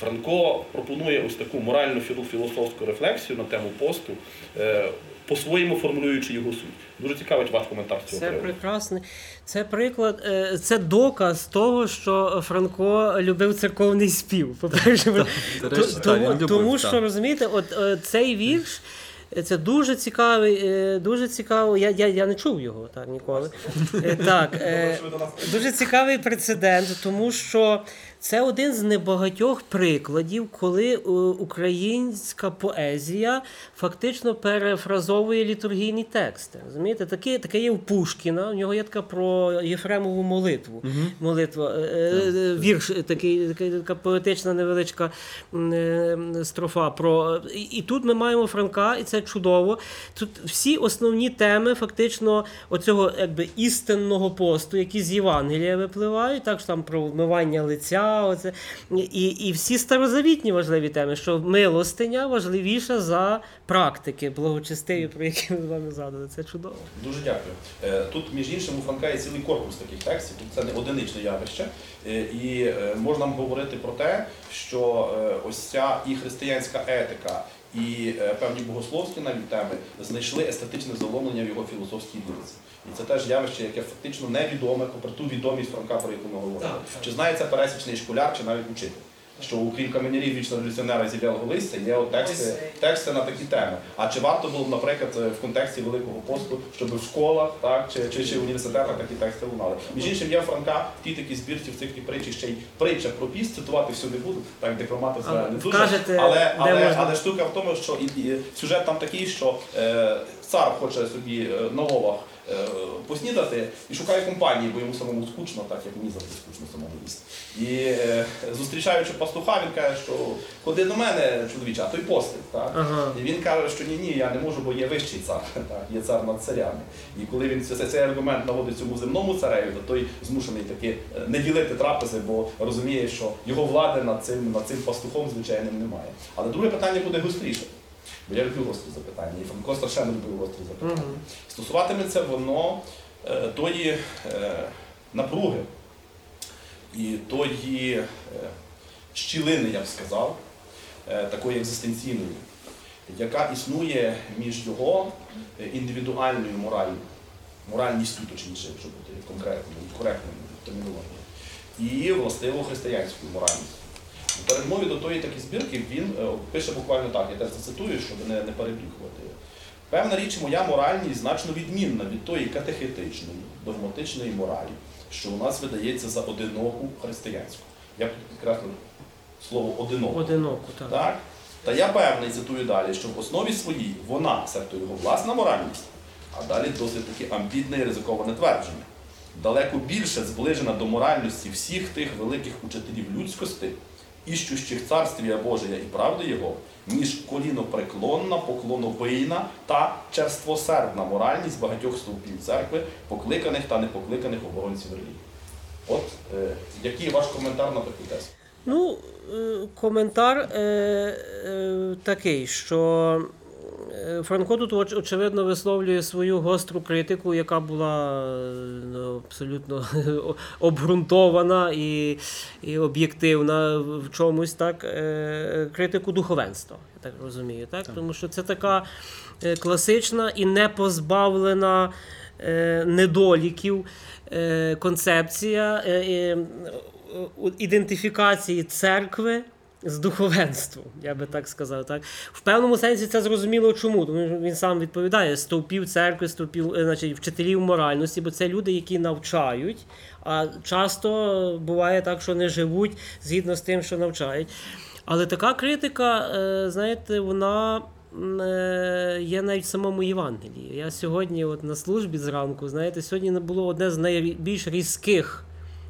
Франко пропонує ось таку моральну філо- філософську рефлексію на тему посту, е, по-своєму формулюючи його суть. Дуже цікавить ваш коментар з цього Це приводу. прекрасний. Це приклад, е, це доказ того, що Франко любив церковний спів. По-перше, тому, тому що розумієте, от е, цей вірш. Е, Це дуже цікавий, е, дуже цікаво. Я, я, я не чув його так ніколи. Е, Так, дуже цікавий прецедент, тому що це один з небагатьох прикладів, коли е, українська поезія фактично перефразовує літургійні тексти. Розумієте, таке, таке є у Пушкіна. У нього є така про Єфремову молитву. Молитва, е, е, вірш, такий, така, така поетична невеличка строфа. Про і, і тут ми маємо Франка, і це чудово. Тут всі основні теми, фактично, оцього якби істинного посту, які з Євангелія випливають, так що там про вмивання лиця, оце і, і всі старозавітні важливі теми, що милостиня важливіша за практики благочестиві, про які ми з вами згадували. Це чудово. Дуже дякую. Е, Тут, між іншим, у Франка є цілий корпус таких текстів, тут це не одиничне явище. Е, І е, можна говорити про те, що ось ця і християнська етика, і певні богословські навіть теми знайшли естетичне заломлення в його філософській ліриці. І це теж явище, яке фактично невідоме, попри ту відомість Франка, про яку ми говорили. Чи знає це пересічний школяр, чи навіть учитель? Що окрім каменярів вічно революціонера зів'ялого листя є от тексти, тексти на такі теми. А чи варто було б, наприклад, в контексті Великого посту, щоб в школах так, чи, чи, чи в університетах такі тексти лунали? Між іншим, я Франка в тій такій збірці в циклі притчі ще й притча про піст, цитувати всю не буду, так декламати це не дуже. але, де але, але штука в тому, що і, і сюжет там такий, що е, цар хоче собі е, на ловах е, поснідати і шукає компанії, бо йому самому скучно, так як мені завжди скучно самому їсти. І е, зустрічаючи пастуха, він каже, що ходи до мене, чоловіче, а той постить. Так? Ага. І він каже, що ні, ні, я не можу, бо є вищий цар, так, є цар над царями. І коли він цей, аргумент наводить цьому земному цареві, то той змушений таки не ділити трапези, бо розуміє, що його влади над цим, над цим пастухом звичайним немає. Але друге питання буде гостріше. Бо я люблю гострі запитання, і Франко страшенно любив гострі запитання. Мгм. Стосуватиметься воно е, тої е, напруги і тої е, щілини, я б сказав, е, такої екзистенційної, яка існує між його е, індивідуальною моралью, моральністю, точніше, якщо бути конкретною, коректною термінологією, і властиво християнською моральністю. У передмові до тої такі збірки він е, пише буквально так, я теж зацитую, щоб не, не перебріхувати. Певна річ, моя моральність значно відмінна від тої катехетичної, догматичної моралі, що у нас видається за одиноку християнську. Я підкреслив слово одиноку. Одиноко, так. Так? Та я певний, цитую далі, що в основі своїй вона, себто його власна моральність, А далі досить таки амбітне і ризиковане твердження. Далеко більше зближена до моральності всіх тих великих учителів людськості, іщущих царствія Божия і правди Його, ніж колінопреклонна, поклоновийна та черствосердна моральність багатьох стовпів церкви, покликаних та непокликаних оборонців релігії. От е, який ваш коментар на таку тезу? Ну, е, коментар е, е, такий, що Франко тут очевидно висловлює свою гостру критику, яка була ну, абсолютно обґрунтована і, і об'єктивна в чомусь, так, е, критику духовенства, я так розумію. Так? Тому що це така е, класична і не позбавлена недоліків концепція. ідентифікації церкви з духовенством, я би так сказав. Так? В певному сенсі це зрозуміло чому. Тому він сам відповідає: стовпів церкви, стовпів, е, значить, вчителів моральності, бо це люди, які навчають. А часто буває так, що не живуть згідно з тим, що навчають. Але така критика, е, знаєте, вона. е, Є навіть в самому Євангелії. Я сьогодні, от на службі зранку, знаєте, сьогодні було одне з найбільш різких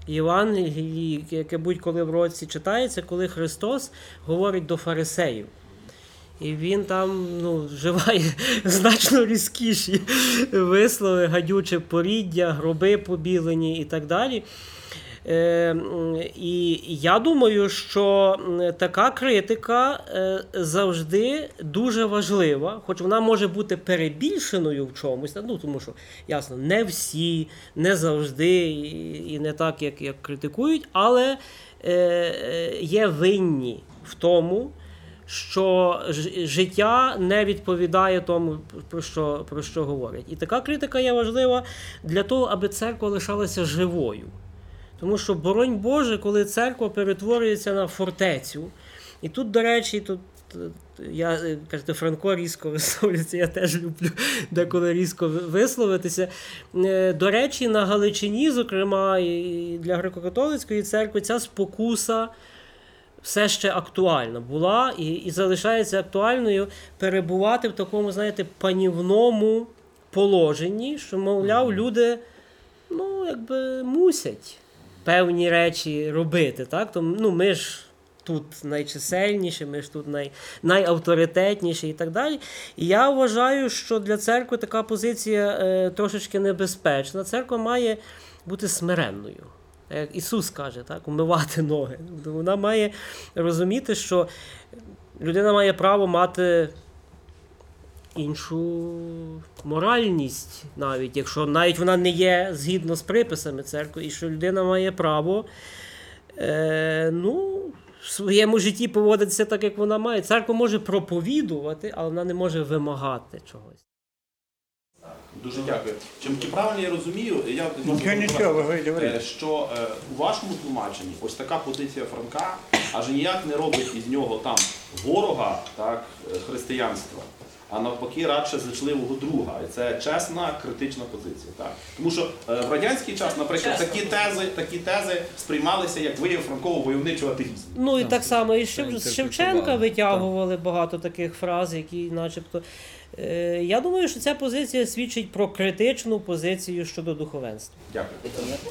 Євангелії, яке будь-коли в році читається, коли Христос говорить до фарисеїв. І він там ну, вживає значно різкіші вислови, гадюче поріддя, гроби побілені і так далі. Е, і я думаю, що така критика е, завжди дуже важлива, хоч вона може бути перебільшеною в чомусь, ну тому що ясно, не всі, не завжди і, не так, як, як критикують, але е, є винні в тому, що життя не відповідає тому, про що, про що говорять. І така критика є важлива для того, аби церква лишалася живою. Тому що, боронь Боже, коли церква перетворюється на фортецю, і тут, до речі, тут. е, Я е, кажете, Франко різко висловлюється, я теж люблю деколи різко висловитися. Е, До речі, на Галичині, зокрема, і для греко-католицької церкви, ця спокуса все ще актуальна була і, і залишається актуальною перебувати в такому, знаєте, панівному положенні, що, мовляв, люди ну, якби мусять певні речі робити. Так? Тому, ну, ми ж тут найчисельніші, ми ж тут най, найавторитетніші і так далі. І я вважаю, що для церкви така позиція е, трошечки небезпечна. Церква має бути смиренною. Як Ісус каже, так, умивати ноги. Вона має розуміти, що людина має право мати іншу моральність, навіть якщо навіть вона не є згідно з приписами церкви, і що людина має право е, ну, в своєму житті поводитися так, як вона має. Церква може проповідувати, але вона не може вимагати чогось. Дуже дякую. Чим чи правильно я розумію, я Нічого, нічого, е, говорите. що е, у вашому тлумаченні ось така позиція Франка аж ніяк не робить із нього там ворога так, е, християнства, а навпаки, радше зачливого друга. І це чесна, критична позиція. Так? Тому що е, в радянський час, наприклад, такі тези, такі тези сприймалися як вияв франково-войовничого атеїзму. Ну і Так, так само і з. Шевченка витягували багато таких фраз, які, начебто. Е, я думаю, що ця позиція свідчить про критичну позицію щодо духовенства. Дякую.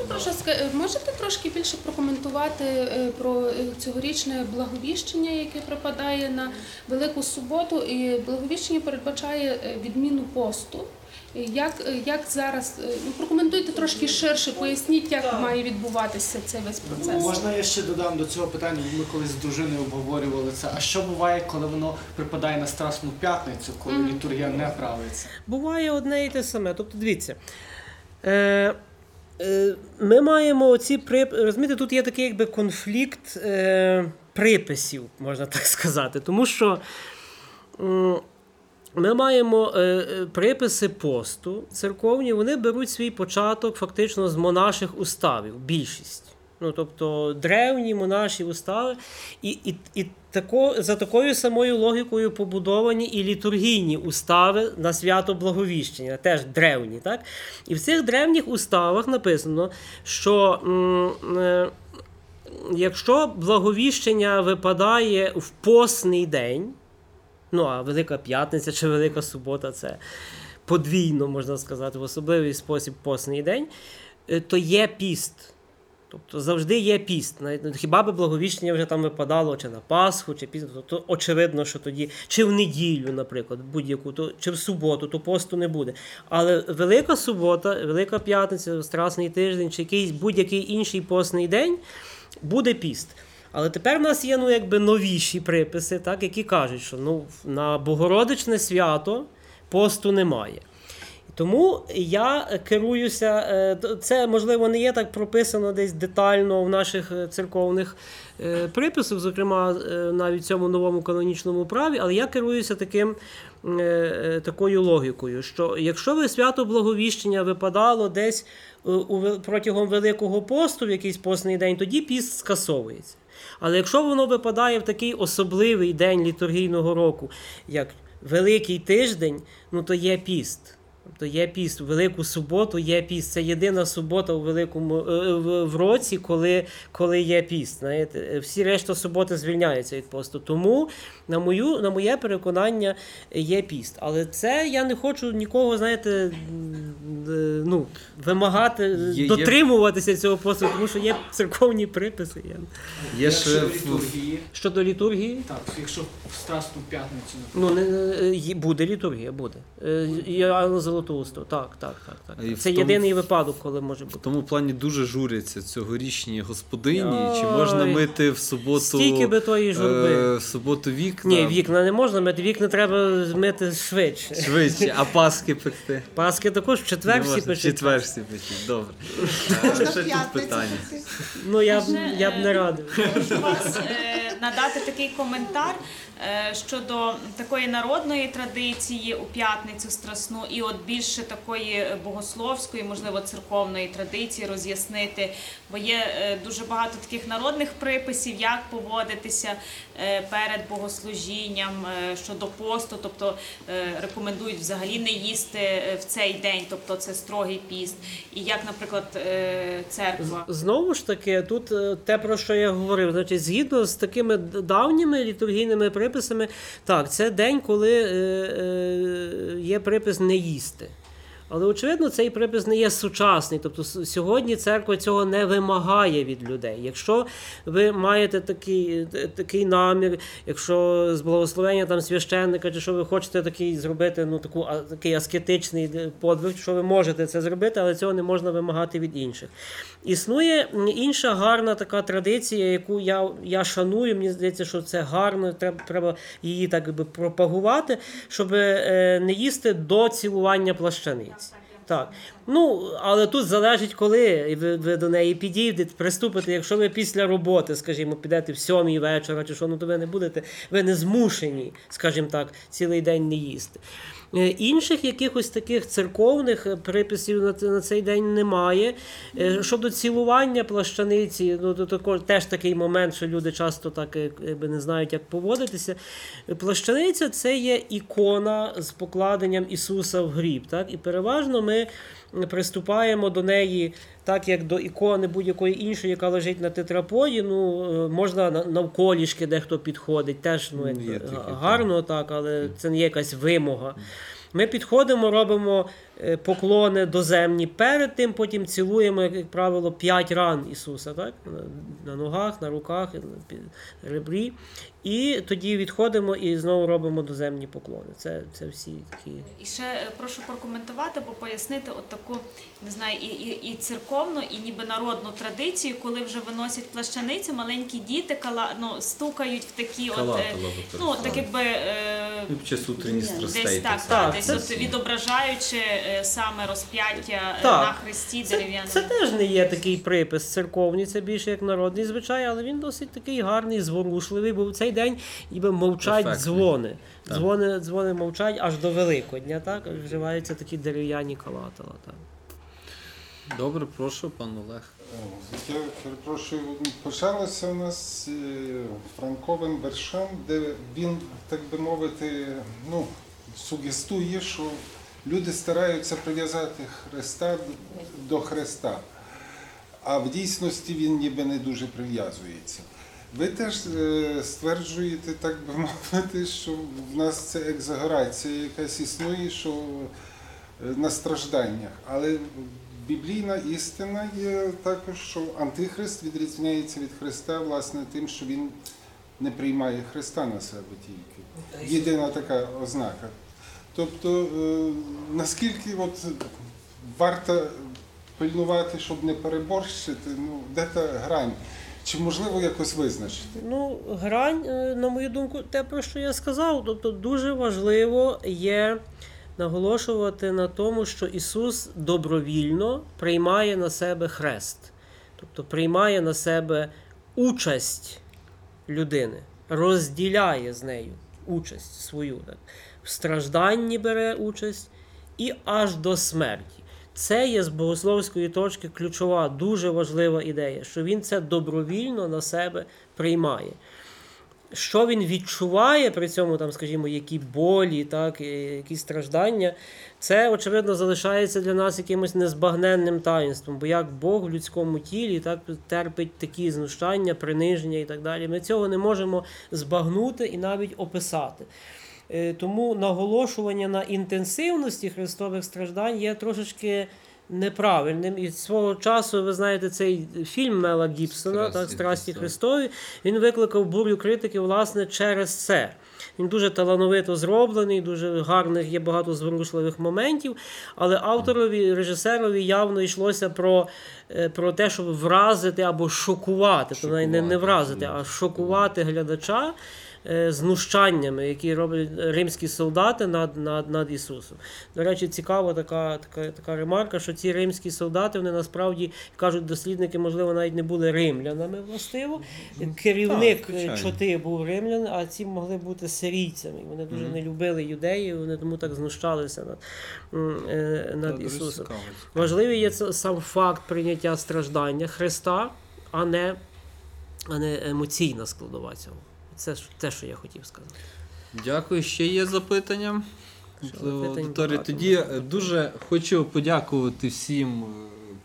Прошу, можете трошки більше прокоментувати е, про е, цьогорічне благовіщення, яке припадає на Велику Суботу, і благовіщення передбачає е, відміну посту. Е, Як, е, як зараз е, ну, прокоментуйте трошки ширше, поясніть, як має відбуватися цей весь процес. Можна я ще додам до цього питання, бо ми колись з дружиною обговорювали це. А що буває, коли воно припадає на Страсну п'ятницю, коли літургія не правиться? Буває одне і те саме. Тобто, дивіться. Е, е, ми маємо оці прип... Розумієте, тут є такий якби конфлікт е, приписів, можна так сказати. Тому що м, ми маємо е, е, приписи посту церковні, вони беруть свій початок фактично з монаших уставів, більшість. Ну, тобто древні монаші устави, і, і, і тако, за такою самою логікою побудовані і літургійні устави на свято Благовіщення, теж древні. Так? І в цих древніх уставах написано, що м, е, якщо благовіщення випадає в постний день, ну а Велика П'ятниця чи Велика Субота це подвійно, можна сказати, в особливий спосіб постний день, е, то є піст. Тобто завжди є піст. Ну, Хіба би благовіщення вже там випадало чи на Пасху, чи піст, то, то очевидно, що тоді, чи в неділю, наприклад, будь-яку, то, чи в суботу, то посту не буде. Але Велика субота, Велика п'ятниця, Страсний тиждень, чи якийсь будь-який інший постний день буде піст. Але тепер в нас є ну, якби новіші приписи, так, які кажуть, що ну, на Богородичне свято посту немає. Тому я керуюся, е, це можливо не є так прописано десь детально в наших е, церковних е, приписах, зокрема навіть в цьому новому канонічному праві, але я керуюся таким, такою логікою, що якщо ви свято Благовіщення випадало десь протягом Великого посту в якийсь постний день, тоді піст скасовується. Але якщо воно випадає в такий особливий день літургійного року, як Великий тиждень, ну то є піст. Тобто є піст, Велику суботу є піст. Це єдина субота у великому е, в, в році, коли, коли є піст. Знаєте, всі решта суботи звільняються від посту. Тому, на мою, на моє переконання, є піст. Але це я не хочу нікого, знаєте, е, ну, вимагати Є- є- дотримуватися цього посту, тому що є церковні приписи. Я... Є ще літургії, Щодо літургії. так, якщо в Страсну п'ятницю, наприклад, Ну, не, не, буде літургія, буде. Е, Іоанна Золотоустого, так, так, так. так. І Це тому- єдиний випадок, коли може бути. В тому плані дуже журяться цьогорічні господині. Чи можна мити в суботу Стільки би тої журби. е, в суботу вікна? Ні, вікна не можна мити, вікна треба мити швидше. Швидше, а паски пекти? Паски також в четвер всі можна, в четвер всі печуть. Добре. Ще тут питання. Ну я б я б не е, радив. Надати такий коментар е, щодо такої народної традиції у п'ятницю страсну, і от більше такої богословської, можливо, церковної традиції роз'яснити. Бо є е, дуже багато таких народних приписів, як поводитися е, перед богослужінням щодо посту, тобто рекомендують взагалі не їсти в цей день, тобто це строгий піст. І як, наприклад, церква. Знову ж таки, тут те, про що я говорив, значить, згідно з такими д- давніми літургійними приписами, так, це день, коли е, е, є припис не їсти. Але очевидно, цей припис не є сучасний. Тобто сьогодні церква цього не вимагає від людей. Якщо ви маєте такий, такий намір, якщо з благословення там священника, чи що ви хочете такий зробити, ну таку такий аскетичний е, подвиг, що ви можете це зробити, але цього не можна вимагати від інших. Існує інша гарна така традиція, яку я, я шаную. Мені здається, що це гарно, треба, треба її так би пропагувати, щоб е, не їсти до цілування плащаниць. Так. Ну, але тут залежить, коли ви, ви до неї підійдете, приступите. Якщо ви після роботи, скажімо, підете в сьомій вечора, чи що, ну то ви не будете, ви не змушені, скажімо так, цілий день не їсти. Е, Інших якихось таких церковних е, приписів на, на цей день немає. Е, Щодо цілування плащаниці, ну то також теж такий момент, що люди часто так якби не знають, як поводитися. Плащаниця це є ікона з покладенням Ісуса в гріб. Так? І переважно ми приступаємо до неї так, як до ікони будь-якої іншої, яка лежить на тетраподі. Ну, е, можна на- навколішки дехто підходить, теж ну, Ну, га- гарно, так, але це не є якась вимога. Ми підходимо, робимо поклони доземні перед тим, потім цілуємо, як, правило, п'ять ран Ісуса, так? На, ногах, на руках, на ребрі. І тоді відходимо і знову робимо доземні поклони. Це, це всі такі. І ще е, прошу прокоментувати, бо пояснити от таку, не знаю, і, і, і церковну, і ніби народну традицію, коли вже виносять плащаниці, маленькі діти кала, ну, стукають в такі от, Калатала е, ну, так якби е, Ну, Під час утренніх страстей. десь так, так, Так, десь от відображаючи е, саме розп'яття е, Так. на хресті дерев'яному. Це теж не є такий припис церковний, це більше як народний звичай, але він досить такий гарний, зворушливий, бо в цей день ніби мовчать Ефектний. дзвони. Так. Дзвони, дзвони мовчать аж до Великодня, так? Вживаються такі дерев'яні калатала. Так. Добре, прошу, пан Олег. Я перепрошую, почалося у нас е, франковим вершем, де він, так би мовити, ну, сугестує, що люди стараються прив'язати Христа до Христа, а в дійсності він ніби не дуже прив'язується. Ви теж е, стверджуєте, так би мовити, що в нас це екзагорація якась існує, що е, на стражданнях. Але біблійна істина є також, що Антихрист відрізняється від Христа власне тим, що він не приймає Христа на себе тільки. Єдина така ознака. Тобто, е, наскільки от варто пильнувати, щоб не переборщити, ну, де та грань? Чи можливо якось визначити? Ну, грань, е, на мою думку, те, про що я сказав. Тобто дуже важливо є наголошувати на тому, що Ісус добровільно приймає на себе хрест, тобто приймає на себе участь людини, розділяє з нею участь свою. Так. В стражданні бере участь і аж до смерті. Це є з богословської точки ключова, дуже важлива ідея, що він це добровільно на себе приймає. Що він відчуває при цьому, там, скажімо, які болі, так, які страждання, це, очевидно, залишається для нас якимось незбагненним таїнством. Бо як Бог в людському тілі так, терпить такі знущання, приниження і так далі. Ми цього не можемо збагнути і навіть описати. Е, Тому наголошування на інтенсивності христових страждань є трошечки неправильним. І свого часу, ви знаєте, цей фільм Мела Гібсона, «Страсті так, Страсті Христові». Він викликав бурю критики, власне, через це. Він дуже талановито зроблений, дуже гарних є багато зворушливих моментів. Але авторові, режисерові явно йшлося про, е, про те, щоб вразити або шокувати, то навіть не, не вразити, а шокувати глядача знущаннями, які роблять римські солдати над, над, над Ісусом. До речі, цікава така, така, така ремарка, що ці римські солдати вони насправді кажуть дослідники, можливо, навіть не були римлянами властиво. Керівник Так, е, чоти був римлян, а ці могли бути сирійцями. Вони дуже не любили юдеїв, вони тому так знущалися над, е, над дуже Ісусом. Важливий є сам факт прийняття страждання Христа, а не, а не емоційна складова цього. Це те, що я хотів сказати. Дякую. Ще є запитання? Багато. Тоді е, дуже хочу подякувати всім, е,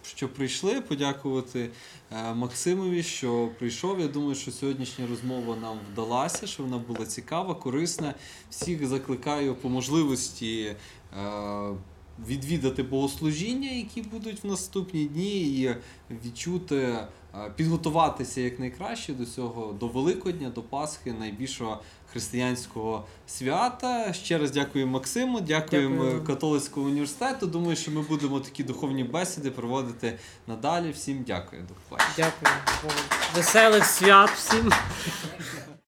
що прийшли, подякувати е, Максимові, що прийшов. Я думаю, що сьогоднішня розмова нам вдалася, що вона була цікава, корисна. Всіх закликаю по можливості. Відвідати богослужіння, які будуть в наступні дні, і відчути, підготуватися якнайкраще до цього, до Великодня, до Пасхи, найбільшого християнського свята. Ще раз дякую Максиму, дякуємо Дякую. католицькому університету. Думаю, що ми будемо такі духовні бесіди проводити надалі. Всім дякую. До побачення. Дякую. Веселих свят всім.